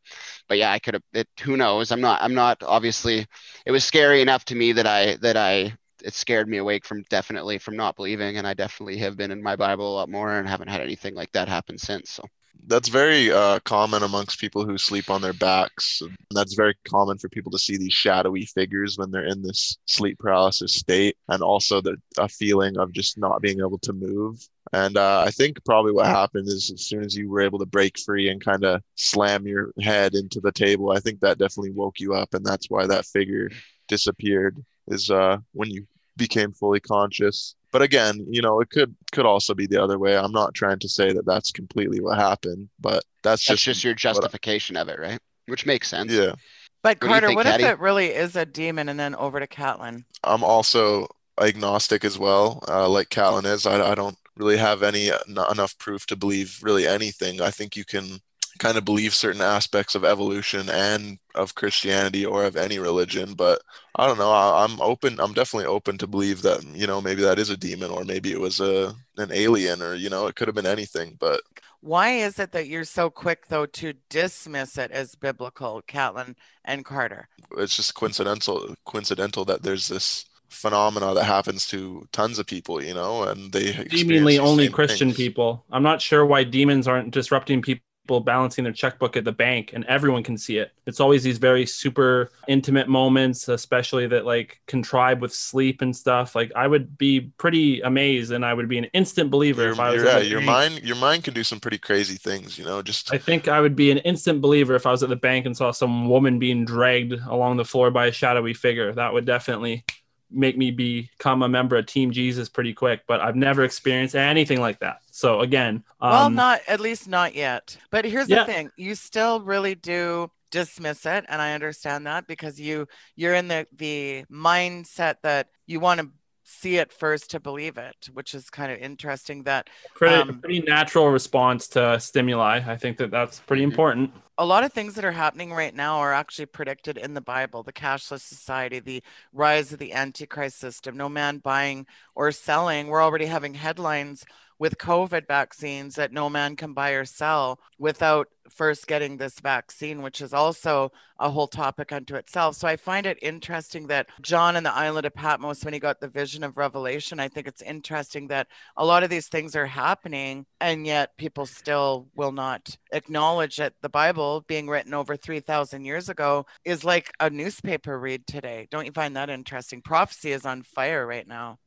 [SPEAKER 3] But yeah, I could have. It, who knows? I'm not. I'm not. Obviously, it was was scary enough to me that I that I it scared me awake from definitely from not believing and I definitely have been in my Bible a lot more and haven't had anything like that happen since. So
[SPEAKER 2] that's very uh, common amongst people who sleep on their backs. And that's very common for people to see these shadowy figures when they're in this sleep paralysis state, and also the a feeling of just not being able to move. And uh, I think probably what happened is as soon as you were able to break free and kind of slam your head into the table, I think that definitely woke you up, and that's why that figure disappeared. Is uh, when you became fully conscious. But again, you know, it could could also be the other way. I'm not trying to say that that's completely what happened, but that's,
[SPEAKER 3] that's
[SPEAKER 2] just
[SPEAKER 3] just your justification I, of it, right? Which makes sense.
[SPEAKER 2] Yeah.
[SPEAKER 1] But what Carter, think, what if it really is a demon? And then over to Catlin.
[SPEAKER 2] I'm also agnostic as well, uh, like Catlin is. I, I don't really have any uh, enough proof to believe really anything. I think you can kind of believe certain aspects of evolution and of Christianity or of any religion. But I don't know. I, am open. I'm definitely open to believe that you know maybe that is a demon or maybe it was a an alien or you know it could have been anything. But
[SPEAKER 1] Why is it that you're so quick, though, to dismiss it as biblical, Catlin and Carter?
[SPEAKER 2] It's just coincidental coincidental that there's this phenomena that happens to tons of people, you know, and they
[SPEAKER 4] Seemingly
[SPEAKER 2] the
[SPEAKER 4] only Christian
[SPEAKER 2] things.
[SPEAKER 4] people. I'm not sure why demons aren't disrupting people balancing their checkbook at the bank and everyone can see it. It's always these very super intimate moments, especially that like contrive with sleep and stuff. Like I would be pretty amazed and I would be an instant believer
[SPEAKER 2] Your,
[SPEAKER 4] if I was
[SPEAKER 2] yeah, your
[SPEAKER 4] bank.
[SPEAKER 2] mind your mind can do some pretty crazy things, you know, just
[SPEAKER 4] I think I would be an instant believer if I was at the bank and saw some woman being dragged along the floor by a shadowy figure. That would definitely make me become a member of Team Jesus pretty quick. But I've never experienced anything like that. So again, um,
[SPEAKER 1] well, not at least not yet. But here's
[SPEAKER 4] Yeah.
[SPEAKER 1] the thing: you still really do dismiss it, and I understand that because you you're in the the mindset that you want to see it first to believe it, which is kind of interesting. That
[SPEAKER 4] pretty,
[SPEAKER 1] um,
[SPEAKER 4] pretty natural response to stimuli. I think that that's pretty
[SPEAKER 3] Mhm.
[SPEAKER 4] important.
[SPEAKER 1] a lot of things that are happening right now are actually predicted in the Bible the cashless society, the rise of the Antichrist system, no man buying or selling. We're already having headlines with COVID vaccines that no man can buy or sell without first getting this vaccine, which is also a whole topic unto itself. So I find it interesting that John in the island of Patmos, when he got the vision of Revelation, I think it's interesting that a lot of these things are happening and yet people still will not acknowledge that the bible being written over 3000 years ago is like a newspaper read today. Don't you find that interesting? Prophecy is on fire right now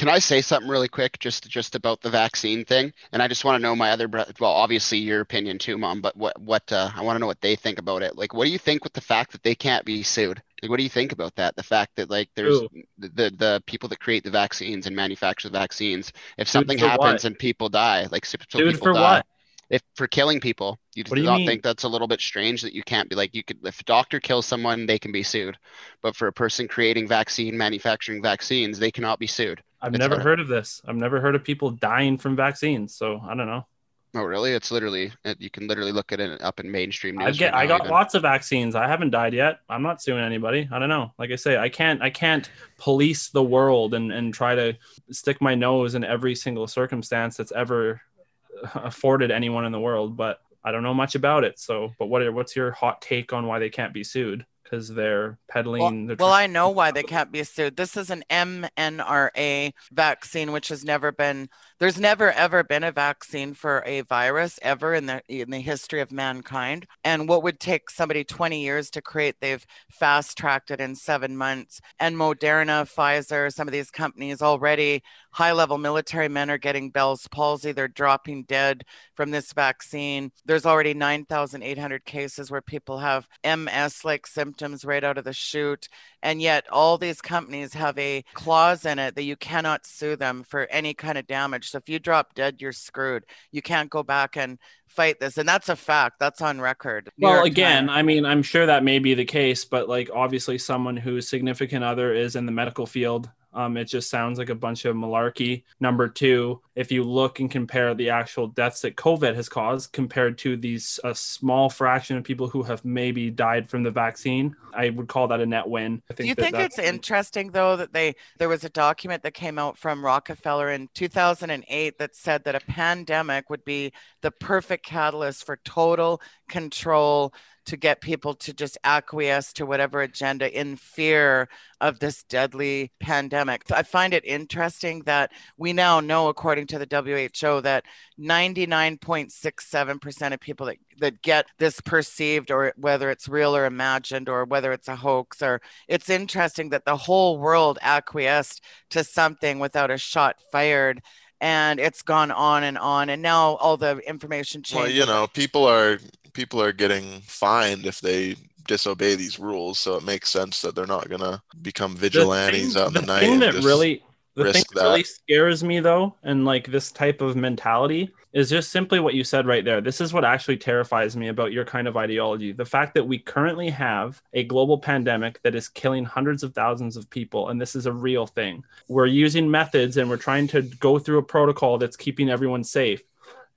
[SPEAKER 3] Can I say something really quick, just just about the vaccine thing? And I just want to know my other, bro- well, obviously your opinion too, mom. But what what uh, I want to know what they think about it. Like, what do you think with the fact that they can't be sued? Like, what do you think about that? The fact that like there's the the, the people that create the vaccines and manufacture the vaccines. If something happens
[SPEAKER 4] what?
[SPEAKER 3] and people die, like so
[SPEAKER 4] Dude,
[SPEAKER 3] people
[SPEAKER 4] for
[SPEAKER 3] die,
[SPEAKER 4] what?
[SPEAKER 3] if for killing people, you
[SPEAKER 4] What do you
[SPEAKER 3] not
[SPEAKER 4] mean?
[SPEAKER 3] think that's a little bit strange that you can't be like you could if a doctor kills someone, they can be sued, but for a person creating vaccine, manufacturing vaccines, they cannot be sued.
[SPEAKER 4] I've
[SPEAKER 3] It's
[SPEAKER 4] never
[SPEAKER 3] a-
[SPEAKER 4] heard of this. I've never heard of people dying from vaccines. So I don't know.
[SPEAKER 3] Oh, really? It's literally it, you can literally look at it up in mainstream
[SPEAKER 4] I
[SPEAKER 3] news.
[SPEAKER 4] get
[SPEAKER 3] right
[SPEAKER 4] I got
[SPEAKER 3] even.
[SPEAKER 4] lots of vaccines. I haven't died yet. I'm not suing anybody. I don't know. Like I say, I can't I can't police the world and and try to stick my nose in every single circumstance that's ever [laughs] afforded anyone in the world, but I don't know much about it. So, but what what's your hot take on why they can't be sued? Because they're peddling.
[SPEAKER 1] well,
[SPEAKER 4] the
[SPEAKER 1] well i know why they can't be sued this is an mnra vaccine which has never been there's never ever been a vaccine for a virus ever in the in the history of mankind. And what would take somebody 20 years to create they've fast tracked it in seven months. And moderna pfizer some of these companies already high level military men are getting bell's palsy. They're dropping dead from this vaccine. There's already 9800 cases where people have ms like symptoms right out of the chute. And yet all these companies have a clause in it that you cannot sue them for any kind of damage so if you drop dead you're screwed. You can't go back and fight this. And that's a fact. That's on record. New
[SPEAKER 4] well
[SPEAKER 1] York
[SPEAKER 4] again
[SPEAKER 1] Times.
[SPEAKER 4] i mean i'm sure that may be the case but like obviously someone whose significant other is in the medical field um, it just sounds like a bunch of malarkey. Number two if you look and compare the actual deaths that covid has caused compared to these a small fraction of people who have maybe died from the vaccine i would call that a net win. I
[SPEAKER 1] Do you
[SPEAKER 4] that
[SPEAKER 1] think it's interesting though that they there was a document that came out from Rockefeller in 2008 that said that a pandemic would be the perfect catalyst for total control to get people to just acquiesce to whatever agenda in fear of this deadly pandemic. I find it interesting that we now know, according to the WHO, that 99.67% of people that, that get this perceived, or whether it's real or imagined, or whether it's a hoax, or it's interesting that the whole world acquiesced to something without a shot fired. And it's gone on and on. And now all the information changes.
[SPEAKER 2] Well, you know, people are people are getting fined if they disobey these rules, so it makes sense that they're not gonna become vigilantes
[SPEAKER 4] thing-
[SPEAKER 2] out in the, night
[SPEAKER 4] thing
[SPEAKER 2] and
[SPEAKER 4] that
[SPEAKER 2] just
[SPEAKER 4] really the thing
[SPEAKER 2] risk
[SPEAKER 4] that really scares me though and like this type of mentality is just simply what you said right there. This is what actually terrifies me about your kind of ideology. The fact that we currently have a global pandemic that is killing hundreds of thousands of people and this is a real thing. We're using methods and we're trying to go through a protocol that's keeping everyone safe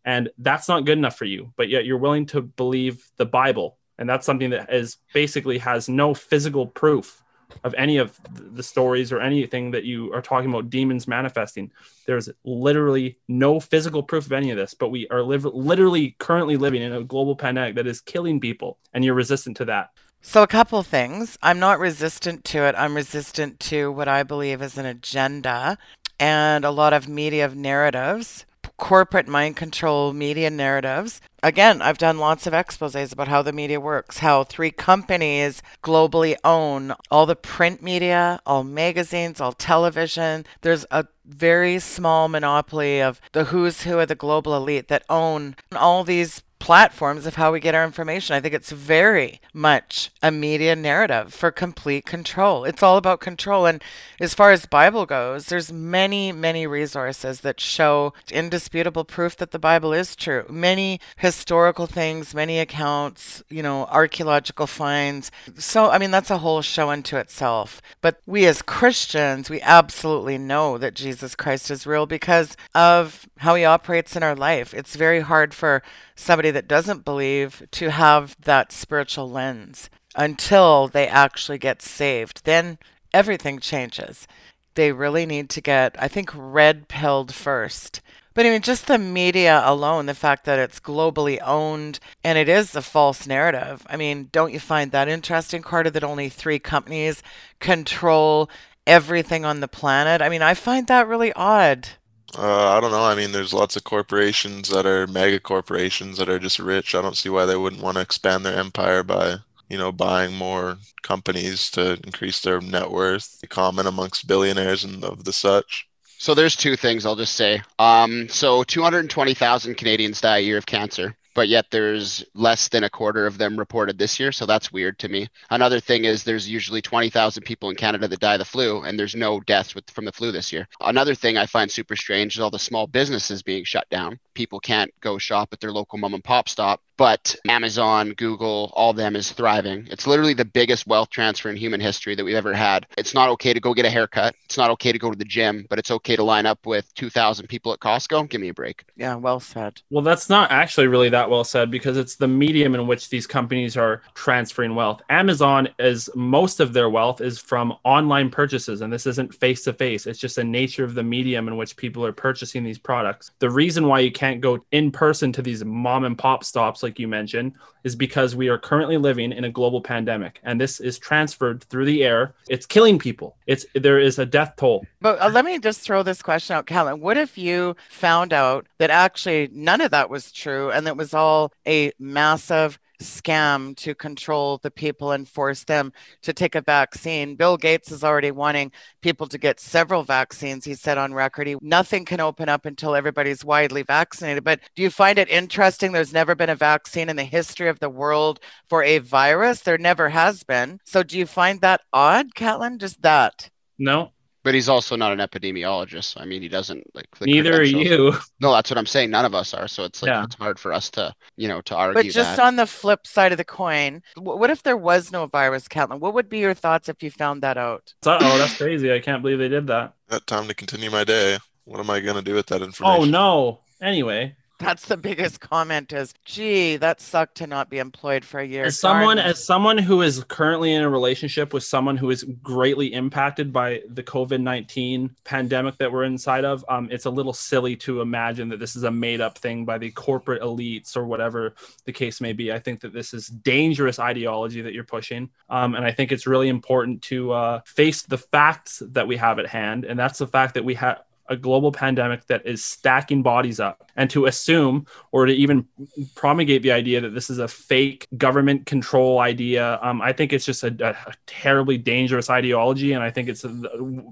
[SPEAKER 4] and that's not good enough for you but yet you're willing to believe the bible. And that's something that is basically has no physical proof of any of the stories or anything that you are talking about demons manifesting. There's literally no physical proof of any of this, but we are live, literally currently living in a global pandemic that is killing people, and you're resistant to that.
[SPEAKER 1] So, a couple things. I'm not resistant to it. I'm resistant to what I believe is an agenda and a lot of media narratives, corporate mind control media narratives. Again, I've done lots of exposes about how the media works, how three companies globally own all the print media, all magazines, all television. There's a very small monopoly of the who's who of the global elite that own all these platforms of how we get our information. I think it's very much a media narrative for complete control. It's all about control. And as far as Bible goes, there's many, many resources that show indisputable proof that the Bible is true. Many historical things, many accounts, you know, archaeological finds. So, I mean, that's a whole show unto itself. But we as Christians, we absolutely know that Jesus Christ is real because of how he operates in our life. It's very hard for somebody that doesn't believe to have that spiritual lens until they actually get saved. Then everything changes. They really need to get, I think, red pilled first. But I mean, just the media alone, the fact that it's globally owned and it is a false narrative. I mean, don't you find that interesting, Carter, that only three companies control everything on the planet? I mean, I find that really odd.
[SPEAKER 2] Uh, I don't know. I mean, there's lots of corporations that are mega corporations that are just rich. I don't see why they wouldn't want to expand their empire by, you know, buying more companies to increase their net worth, The common amongst billionaires and of the such.
[SPEAKER 3] So there's two things I'll just say. Um, so 220,000 Canadians die a year of cancer but yet there's less than a quarter of them reported this year. So that's weird to me. Another thing is there's usually 20,000 people in Canada that die of the flu, and there's no deaths with, from the flu this year. Another thing I find super strange is all the small businesses being shut down. People can't go shop at their local mom and pop stop but Amazon, Google, all them is thriving. It's literally the biggest wealth transfer in human history that we've ever had. It's not okay to go get a haircut. It's not okay to go to the gym, but it's okay to line up with 2,000 people at Costco. Give me a break.
[SPEAKER 1] Yeah, well said.
[SPEAKER 4] Well, that's not actually really that well said because it's the medium in which these companies are transferring wealth. Amazon is most of their wealth is from online purchases, and this isn't face to face. It's just the nature of the medium in which people are purchasing these products. The reason why you can't go in person to these mom and pop stops like you mentioned, is because we are currently living in a global pandemic, and this is transferred through the air. It's killing people. It's there is a death toll.
[SPEAKER 1] But uh, let me just throw this question out, Catlin. What if you found out that actually none of that was true, and that was all a massive scam to control the people and force them to take a vaccine. Bill Gates is already wanting people to get several vaccines. He said on record, he, nothing can open up until everybody's widely vaccinated. But do you find it interesting? There's never been a vaccine in the history of the world for a virus. There never has been. So do you find that odd, Catlin? Just that?
[SPEAKER 4] No,
[SPEAKER 3] but he's also not an epidemiologist. I mean, he doesn't like.
[SPEAKER 4] Neither are you. [laughs]
[SPEAKER 3] No, that's what I'm saying. None of us are. So it's like yeah. it's hard for us to, you know, to argue.
[SPEAKER 1] But just
[SPEAKER 3] that.
[SPEAKER 1] on the flip side of the coin, what if there was no virus, Catlin? What would be your thoughts if you found that out?
[SPEAKER 4] oh, that's crazy! I can't believe they did that.
[SPEAKER 2] That time to continue my day. What am I going to do with that
[SPEAKER 4] oh,
[SPEAKER 2] information?
[SPEAKER 4] Oh no. Anyway,
[SPEAKER 1] that's the biggest comment is gee that sucked to not be employed for a year.
[SPEAKER 4] As someone as someone who is currently in a relationship with someone who is greatly impacted by the covid-19 pandemic that we're inside of um, it's a little silly to imagine that this is a made-up thing by the corporate elites or whatever the case may be. I think that this is dangerous ideology that you're pushing um, and i think it's really important to uh, face the facts that we have at hand and that's the fact that we have a global pandemic that is stacking bodies up and to assume or to even promulgate the idea that this is a fake government control idea um, i think it's just a, a, terribly dangerous ideology and i think it's a,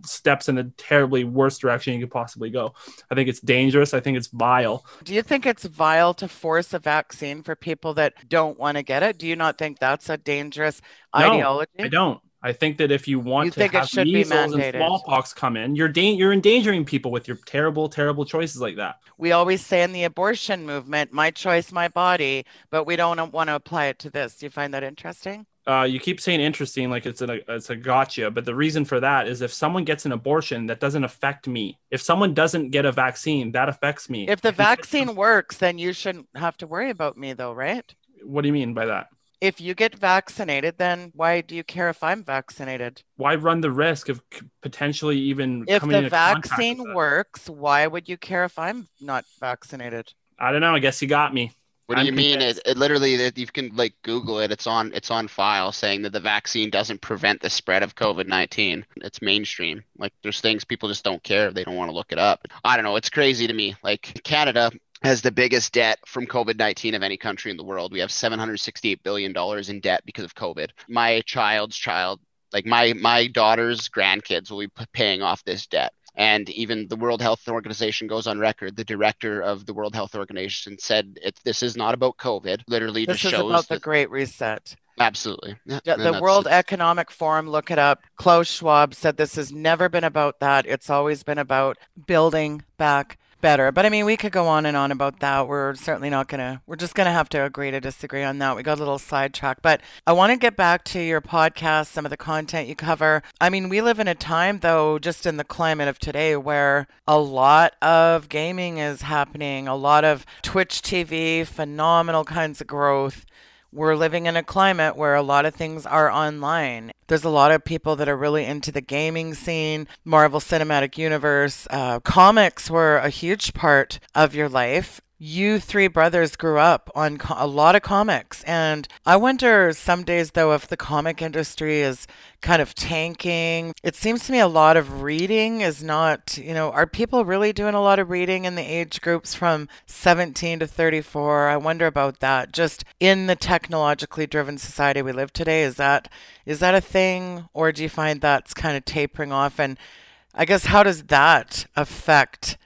[SPEAKER 4] steps in the terribly worst direction you could possibly go. I think it's dangerous. I think it's vile.
[SPEAKER 1] Do you think it's vile to force a vaccine for people that don't want to get it? Do you not think that's a dangerous
[SPEAKER 4] no,
[SPEAKER 1] ideology?
[SPEAKER 4] i don't I think that if you want
[SPEAKER 1] you
[SPEAKER 4] to have measles and smallpox come in, you're da- you're endangering people with your terrible, terrible choices like that.
[SPEAKER 1] We always say in the abortion movement, "My choice, my body," but we don't want to apply it to this. Do you find that interesting?
[SPEAKER 4] Uh, you keep saying interesting, like it's a it's a gotcha. But the reason for that is if someone gets an abortion, that doesn't affect me. If someone doesn't get a vaccine, that affects me.
[SPEAKER 1] If the vaccine works, then you shouldn't have to worry about me, though, right?
[SPEAKER 4] What do you mean by that?
[SPEAKER 1] If you get vaccinated, then why do you care if I'm vaccinated?
[SPEAKER 4] Why run the risk of potentially even
[SPEAKER 1] If
[SPEAKER 4] coming
[SPEAKER 1] the
[SPEAKER 4] into contact
[SPEAKER 1] vaccine
[SPEAKER 4] with it?
[SPEAKER 1] works, why would you care if I'm not vaccinated?
[SPEAKER 4] I don't know. I guess you got me.
[SPEAKER 3] What do
[SPEAKER 4] I'm
[SPEAKER 3] you mean? It, it literally that you can like Google it. It's on it's on file saying that the vaccine doesn't prevent the spread of COVID nineteen. It's mainstream. Like there's things people just don't care. They don't want to look it up. I don't know. It's crazy to me. Like Canada has the biggest debt from COVID nineteen of any country in the world. We have seven hundred sixty eight billion dollars in debt because of COVID. My child's child, like my my daughter's grandkids, will be paying off this debt. And even the World Health Organization goes on record. The director of the World Health Organization said it, this is not about COVID. Literally,
[SPEAKER 1] This
[SPEAKER 3] just
[SPEAKER 1] is
[SPEAKER 3] shows
[SPEAKER 1] about the Great Reset.
[SPEAKER 3] absolutely. Yeah,
[SPEAKER 1] the World Economic Forum, look it up. Klaus Schwab said this has never been about that. It's always been about building back better. But I mean, we could go on and on about that. We're certainly not going to, we're just going to have to agree to disagree on that. We got a little sidetracked. But I want to get back to your podcast, some of the content you cover. I mean, we live in a time, though, just in the climate of today, where a lot of gaming is happening, a lot of Twitch TV, phenomenal kinds of growth we're living in a climate where a lot of things are online. There's a lot of people that are really into the gaming scene, Marvel Cinematic Universe. Uh, comics were a huge part of your life. You three brothers grew up on co- a lot of comics. And I wonder some days, though, if the comic industry is kind of tanking. It seems to me a lot of reading is not, you know, are people really doing a lot of reading in the age groups from 17 to 34? I wonder about that. Just in the technologically driven society we live today, is that is that a thing or do you find that's kind of tapering off and I guess how does that affect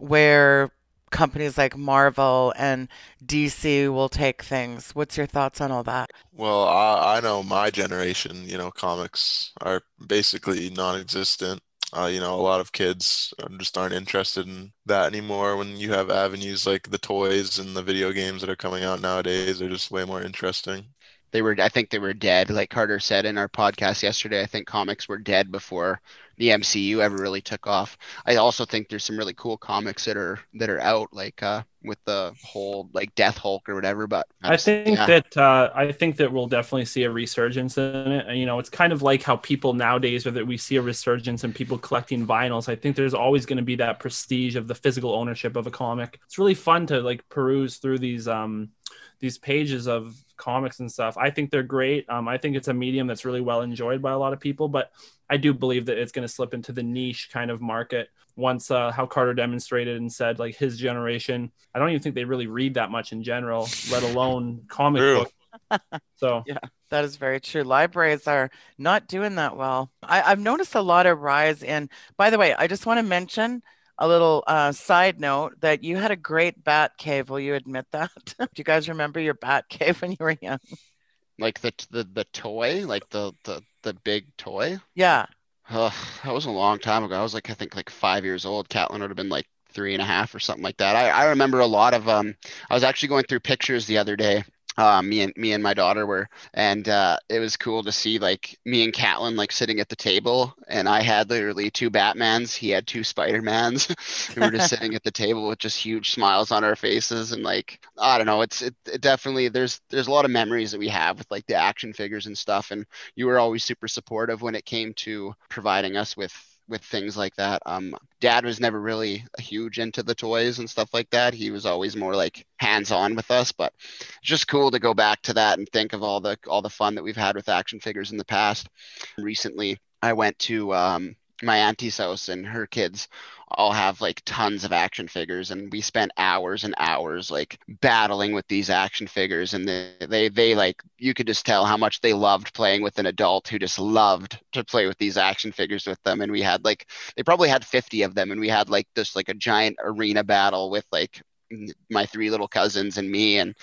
[SPEAKER 1] where companies like Marvel and DC will take things? What's your thoughts on all that?
[SPEAKER 2] Well, I, I know my generation, you know, comics are basically non-existent. Uh, you know, a lot of kids uh, just aren't interested in that anymore. When you have avenues like the toys and the video games that are coming out nowadays, they're just way more interesting.
[SPEAKER 3] they were i think they were dead like carter said in our podcast yesterday i think comics were dead before the mcu ever really took off i also think there's some really cool comics that are that are out like uh with the whole like death hulk or whatever but
[SPEAKER 4] I
[SPEAKER 3] just-
[SPEAKER 4] think
[SPEAKER 3] yeah.
[SPEAKER 4] that uh, I think that we'll definitely see a resurgence in it. And, you know, it's kind of like how people nowadays, that we see a resurgence in people collecting vinyls. I think there's always going to be that prestige of the physical ownership of a comic. It's really fun to like peruse through these um these pages of comics and stuff. I think they're great. Um, I think it's a medium that's really well enjoyed by a lot of people, but I do believe that it's going to slip into the niche kind of market once uh, how Carter demonstrated and said like his generation. I don't even think they really read that much in general, let alone comic
[SPEAKER 2] True.
[SPEAKER 4] books. So [laughs] yeah,
[SPEAKER 1] That is very true. Libraries are not doing that well. I, I've noticed a lot of rise in, by the way, I just want to mention a little uh, side note that you had a great bat cave. Will you admit that? [laughs] Do you guys remember your bat cave when you were young?
[SPEAKER 3] like the the the toy like the the the big toy?
[SPEAKER 1] Yeah.
[SPEAKER 3] Ugh, that was a long time ago. I was like i think like five years old. Catlin would have been like three and a half or something like that. I, I remember a lot of um i was actually going through pictures the other day uh, me and me and my daughter were, and uh, it was cool to see like me and Catlin like sitting at the table, and I had literally two Batmans, he had two Spider Mans. [laughs] we were just sitting at the table with just huge smiles on our faces, and like I don't know, it's it, it definitely there's there's a lot of memories that we have with like the action figures and stuff, and you were always super supportive when it came to providing us with with things like that. Um, Dad was never really huge into the toys and stuff like that. He was always more like hands-on with us, but it's just cool to go back to that and think of all the all the fun that we've had with action figures in the past. Recently, I went to um, my auntie's house and her kids all have like tons of action figures and we spent hours and hours like battling with these action figures and they, they they like you could just tell how much they loved playing with an adult who just loved to play with these action figures with them and we had like they probably had 50 of them and we had like this like a giant arena battle with like my three little cousins and me and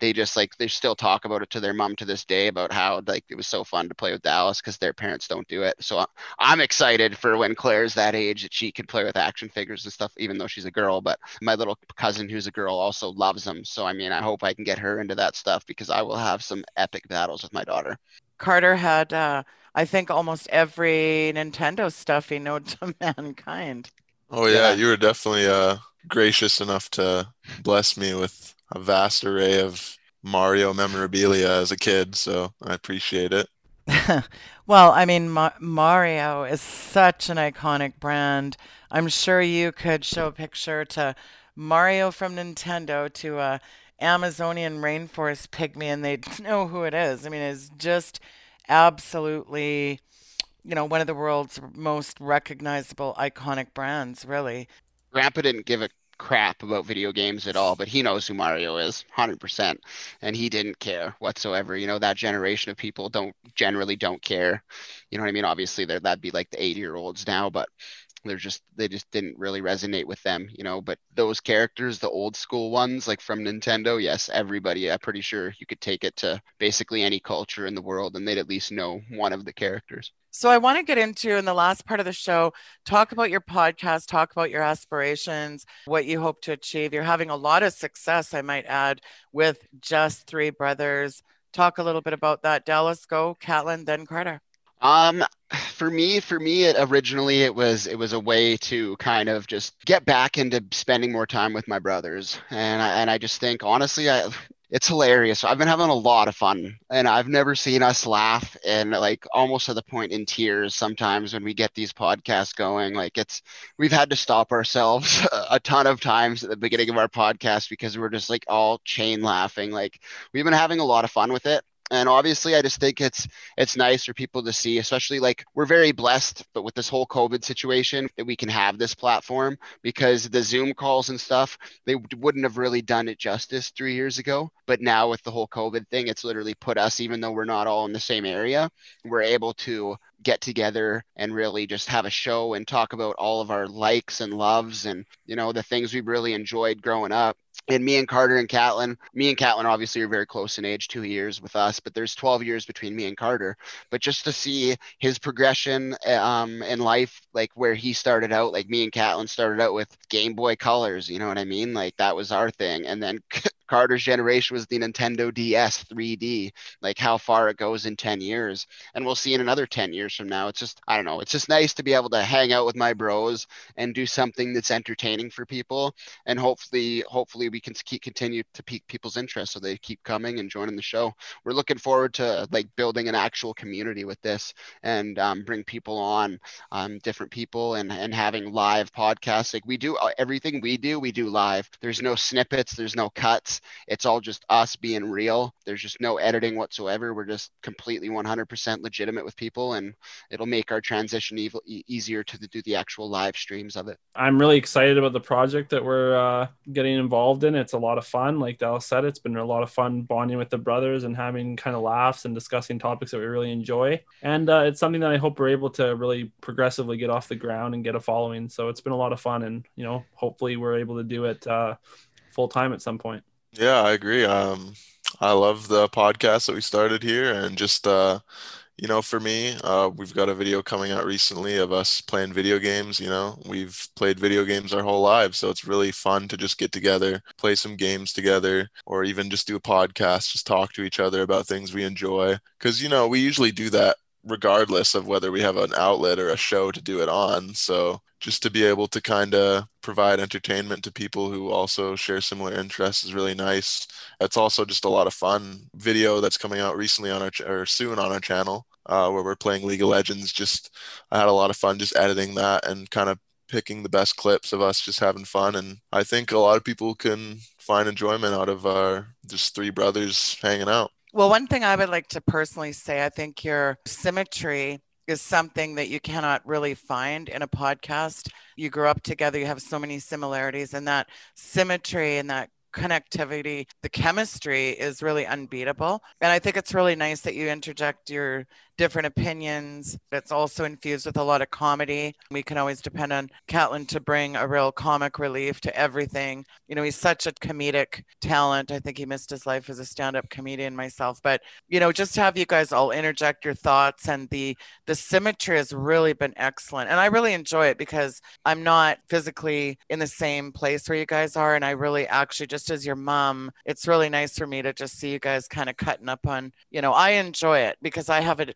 [SPEAKER 3] they just like they still talk about it to their mom to this day about how like it was so fun to play with Dallas because their parents don't do it. So I'm excited for when Claire's that age that she can play with action figures and stuff, even though she's a girl. But my little cousin who's a girl also loves them. So I mean, I hope I can get her into that stuff because I will have some epic battles with my daughter.
[SPEAKER 1] Carter had, uh, I think, almost every Nintendo stuffy known to [laughs] mankind.
[SPEAKER 2] Oh yeah,
[SPEAKER 3] Yeah.
[SPEAKER 2] you were definitely uh gracious enough to bless me with a vast array of Mario memorabilia as a kid, so I appreciate it. [laughs]
[SPEAKER 1] well, I mean, Ma- Mario is such an iconic brand. I'm sure you could show a picture to Mario from Nintendo to a Amazonian rainforest pygmy and they'd [laughs] know who it is. I mean, it's just absolutely, you know, one of the world's most recognizable iconic brands, really.
[SPEAKER 3] Grandpa didn't give a crap about video games at all, but he knows who Mario is 100%. And he didn't care whatsoever. You know, that generation of people don't generally don't care. You know what I mean? Obviously, there that'd be like the 80 year olds now, but they're just they just didn't really resonate with them you know but those characters the old school ones like from nintendo yes everybody i'm pretty sure you could take it to basically any culture in the world and they'd at least know one of the characters
[SPEAKER 1] so I want to get into in the last part of the show, talk about your podcast, talk about your aspirations, what you hope to achieve. You're having a lot of success, I might add, with just three brothers. Talk a little bit about that. Dallas, go, Catlin, then Carter.
[SPEAKER 3] Um, for me, for me, it originally it was it was a way to kind of just get back into spending more time with my brothers, and I, and I just think honestly, I it's hilarious. I've been having a lot of fun, and I've never seen us laugh and like almost to the point in tears sometimes when we get these podcasts going. Like it's we've had to stop ourselves [laughs] a ton of times at the beginning of our podcast because we're just like all chain laughing. Like we've been having a lot of fun with it and obviously i just think it's it's nice for people to see especially like we're very blessed but with this whole covid situation that we can have this platform because the zoom calls and stuff they wouldn't have really done it justice three years ago. But now with the whole covid thing it's literally put us even though we're not all in the same area we're able to get together and really just have a show and talk about all of our likes and loves and you know the things we really enjoyed growing up and me and Carter and Catlin, me and Catlin obviously are very close in age, two years with us, but there's 12 years between me and Carter. But just to see his progression um, in life, like where he started out, like me and Catlin started out with Game Boy Colors, you know what I mean? Like that was our thing. And then Carter's generation was the Nintendo DS 3D, like how far it goes in 10 years. And we'll see in another 10 years from now. It's just, I don't know, it's just nice to be able to hang out with my bros and do something that's entertaining for people. And hopefully, hopefully we can keep continue to pique people's interest so they keep coming and joining the show. We're looking forward to like building an actual community with this and um, bring people on, um, different people and, and having live podcasts. Like we do uh, everything we do, we do live. There's no snippets, there's no cuts it's all just us being real. There's just no editing whatsoever. We're just completely 100% legitimate with people, and it'll make our transition e- easier to do the actual live streams of it.
[SPEAKER 4] I'm really excited about the project that we're uh, getting involved in. It's a lot of fun. Like Dallas said, it's been a lot of fun bonding with the brothers and having kind of laughs and discussing topics that we really enjoy. And uh, it's something that I hope we're able to really progressively get off the ground and get a following. So it's been a lot of fun, and you know, hopefully we're able to do it uh, full time at some point.
[SPEAKER 2] Yeah, I agree. Um, I love the podcast that we started here, and just uh, you know, for me, uh, we've got a video coming out recently of us playing video games. You know, we've played video games our whole lives, so it's really fun to just get together, play some games together, or even just do a podcast, just talk to each other about things we enjoy. Because you know, we usually do that regardless of whether we have an outlet or a show to do it on. So just to be able to kind of provide entertainment to people who also share similar interests is really nice. It's also just a lot of fun. Video that's coming out recently on our ch- or soon on our channel uh, where we're playing League of Legends. Just I had a lot of fun just editing that and kind of picking the best clips of us just having fun. And I think a lot of people can find enjoyment out of our just three brothers hanging out.
[SPEAKER 1] Well, one thing I would like to personally say, I think your symmetry is something that you cannot really find in a podcast. You grew up together, you have so many similarities, and that symmetry and that connectivity, the chemistry is really unbeatable. And I think it's really nice that you interject your different opinions. It's also infused with a lot of comedy. We can always depend on Catlin to bring a real comic relief to everything. You know, he's such a comedic talent. I think he missed his life as a stand-up comedian myself. But, you know, just have you guys all interject your thoughts and the the symmetry has really been excellent. And I really enjoy it because I'm not physically in the same place where you guys are. And I really actually just as your mom, it's really nice for me to just see you guys kind of cutting up on, you know, I enjoy it because I have a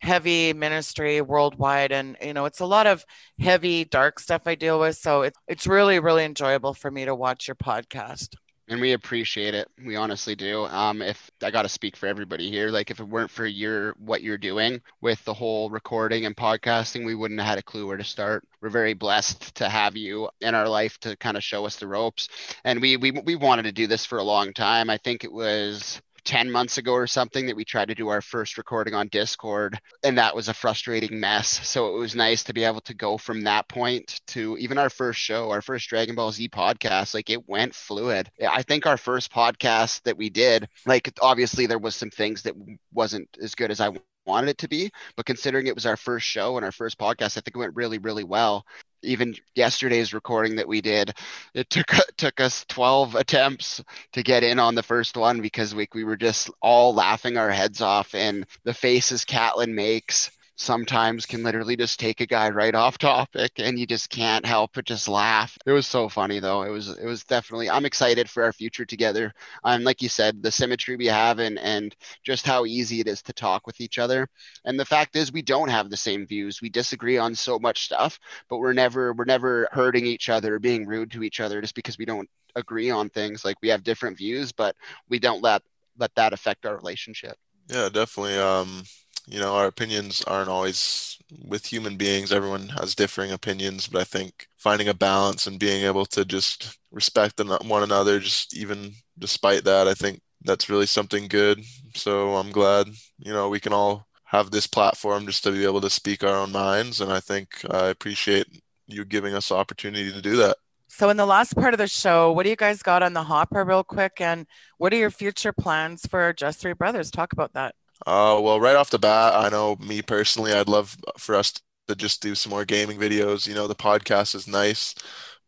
[SPEAKER 1] heavy ministry worldwide and you know it's a lot of heavy dark stuff i deal with so it's, it's really really enjoyable for me to watch your podcast
[SPEAKER 3] and we appreciate it. We honestly do. Um, if I got to speak for everybody here, like if it weren't for your what you're doing with the whole recording and podcasting, we wouldn't have had a clue where to start. We're very blessed to have you in our life to kind of show us the ropes, and we we we wanted to do this for a long time. I think it was 10 months ago or something that we tried to do our first recording on Discord, and that was a frustrating mess. So it was nice to be able to go from that point to even our first show, our first Dragon Ball Z podcast. Like it went fluid. I think our first podcast that we did, like obviously there was some things that wasn't as good as I wanted it to be. But considering it was our first show and our first podcast, I think it went really, really well even yesterday's recording that we did, it took [laughs] took us 12 attempts to get in on the first one because we, we were just all laughing our heads off and the faces Catlin makes sometimes can literally just take a guy right off topic and you just can't help but just laugh. It was so funny though. It was it was definitely I'm excited for our future together. Um like you said, the symmetry we have and and just how easy it is to talk with each other. And the fact is we don't have the same views. We disagree on so much stuff, but we're never we're never hurting each other, being rude to each other just because we don't agree on things. Like we have different views, but we don't let let that affect our relationship.
[SPEAKER 2] Yeah, definitely. Um, you know, our opinions aren't always with human beings. Everyone has differing opinions, but I think finding a balance and being able to just respect one another, just even despite that, I think that's really something good. So I'm glad, you know, we can all have this platform just to be able to speak our own minds. And I think I appreciate you giving us the opportunity to do that.
[SPEAKER 1] So, in the last part of the show, what do you guys got on the hopper, real quick? And what are your future plans for Just Three Brothers? Talk about that.
[SPEAKER 2] Uh, well, right off the bat, I know me personally, I'd love for us to just do some more gaming videos. You know, the podcast is nice,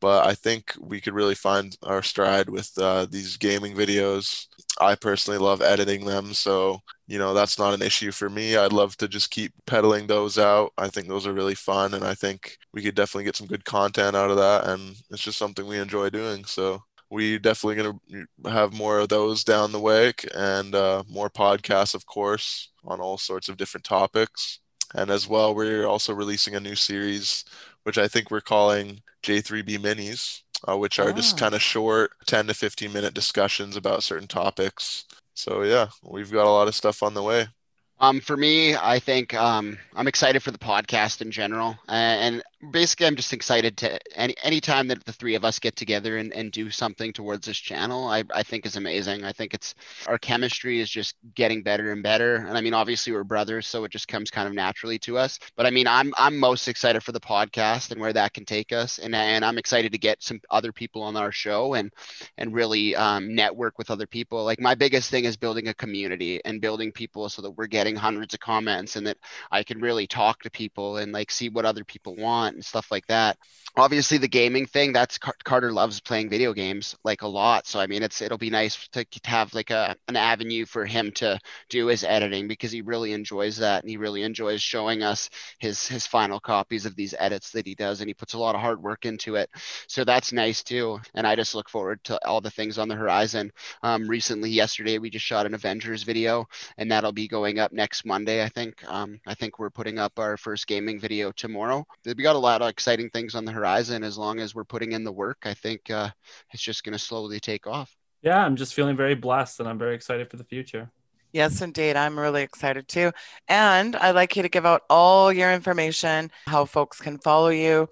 [SPEAKER 2] but I think we could really find our stride with uh, these gaming videos. I personally love editing them, so you know that's not an issue for me. I'd love to just keep peddling those out. I think those are really fun, and I think we could definitely get some good content out of that. And it's just something we enjoy doing. So we definitely going to have more of those down the way and uh, more podcasts of course on all sorts of different topics. And as well we're also releasing a new series which i think we're calling j3b minis uh, which are just kind of short 10 to 15 minute discussions about certain topics. So yeah we've got a lot of stuff on the way.
[SPEAKER 3] Um, for me, I think um, I'm excited for the podcast in general, and basically i'm just excited to any any time that the three of us get together and, and do something towards this channel I, I think is amazing. I think it's our chemistry is just getting better and better. And i mean obviously we're brothers so it just comes kind of naturally to us. But i mean i'm i'm most excited for the podcast and where that can take us. And and i'm excited to get some other people on our show and and really um, network with other people. Like my biggest thing is building a community and building people so that we're getting hundreds of comments and that i can really talk to people and like see what other people want and stuff like that. Obviously, the gaming thing that's Car- Carter loves playing video games like a lot. So I mean, it's it'll be nice to, to have like a an avenue for him to do his editing because he really enjoys that and he really enjoys showing us his his final copies of these edits that he does and he puts a lot of hard work into it. So that's nice too. And I just look forward to all the things on the horizon. Um, recently, yesterday we just shot an Avengers video and that'll be going up next Monday. I think. Um, I think we're putting up our first gaming video tomorrow. We got a lot of exciting things on the horizon. As long as we're putting in the work, I think uh, it's just going to slowly take off.
[SPEAKER 4] Yeah, I'm just feeling very blessed and I'm very excited for the future.
[SPEAKER 1] Yes, indeed. I'm really excited too. And I'd like you to give out all your information, how folks can follow you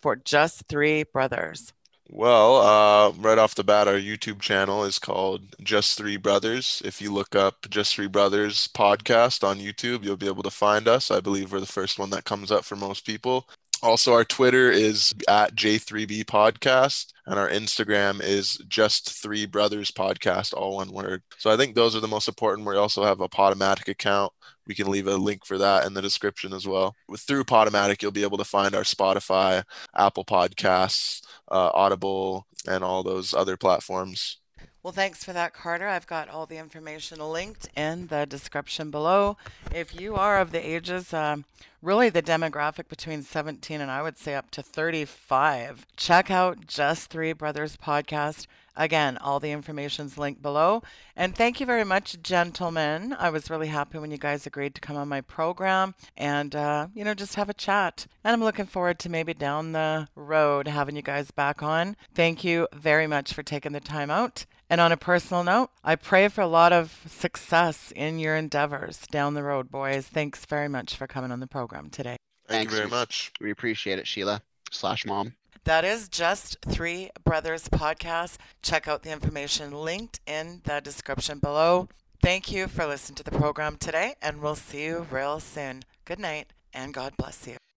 [SPEAKER 1] for Just Three Brothers.
[SPEAKER 2] Well, uh, right off the bat, our YouTube channel is called Just Three Brothers. If you look up Just Three Brothers podcast on YouTube, you'll be able to find us. I believe we're the first one that comes up for most people. Also, our Twitter is at J3B Podcast, and our Instagram is just Three Brothers Podcast, all one word. So I think those are the most important. We also have a Podomatic account. We can leave a link for that in the description as well. With through Podomatic, you'll be able to find our Spotify, Apple Podcasts, uh, Audible, and all those other platforms.
[SPEAKER 1] Well, thanks for that, Carter. I've got all the information linked in the description below. If you are of the ages, um, really the demographic between 17 and I would say up to 35. Check out Just Three Brothers podcast. Again, all the information's linked below. And thank you very much, gentlemen. I was really happy when you guys agreed to come on my program and, uh, you know, just have a chat. And I'm looking forward to maybe down the road having you guys back on. Thank you very much for taking the time out. And on a personal note, I pray for a lot of success in your endeavors down the road, boys. Thanks very much for coming on the program today.
[SPEAKER 2] Thank
[SPEAKER 3] Thanks.
[SPEAKER 2] you very much.
[SPEAKER 3] We appreciate it, Sheila slash mom.
[SPEAKER 1] That is Just Three Brothers podcast. Check out the information linked in the description below. Thank you for listening to the program today, and we'll see you real soon. Good night, and God bless you.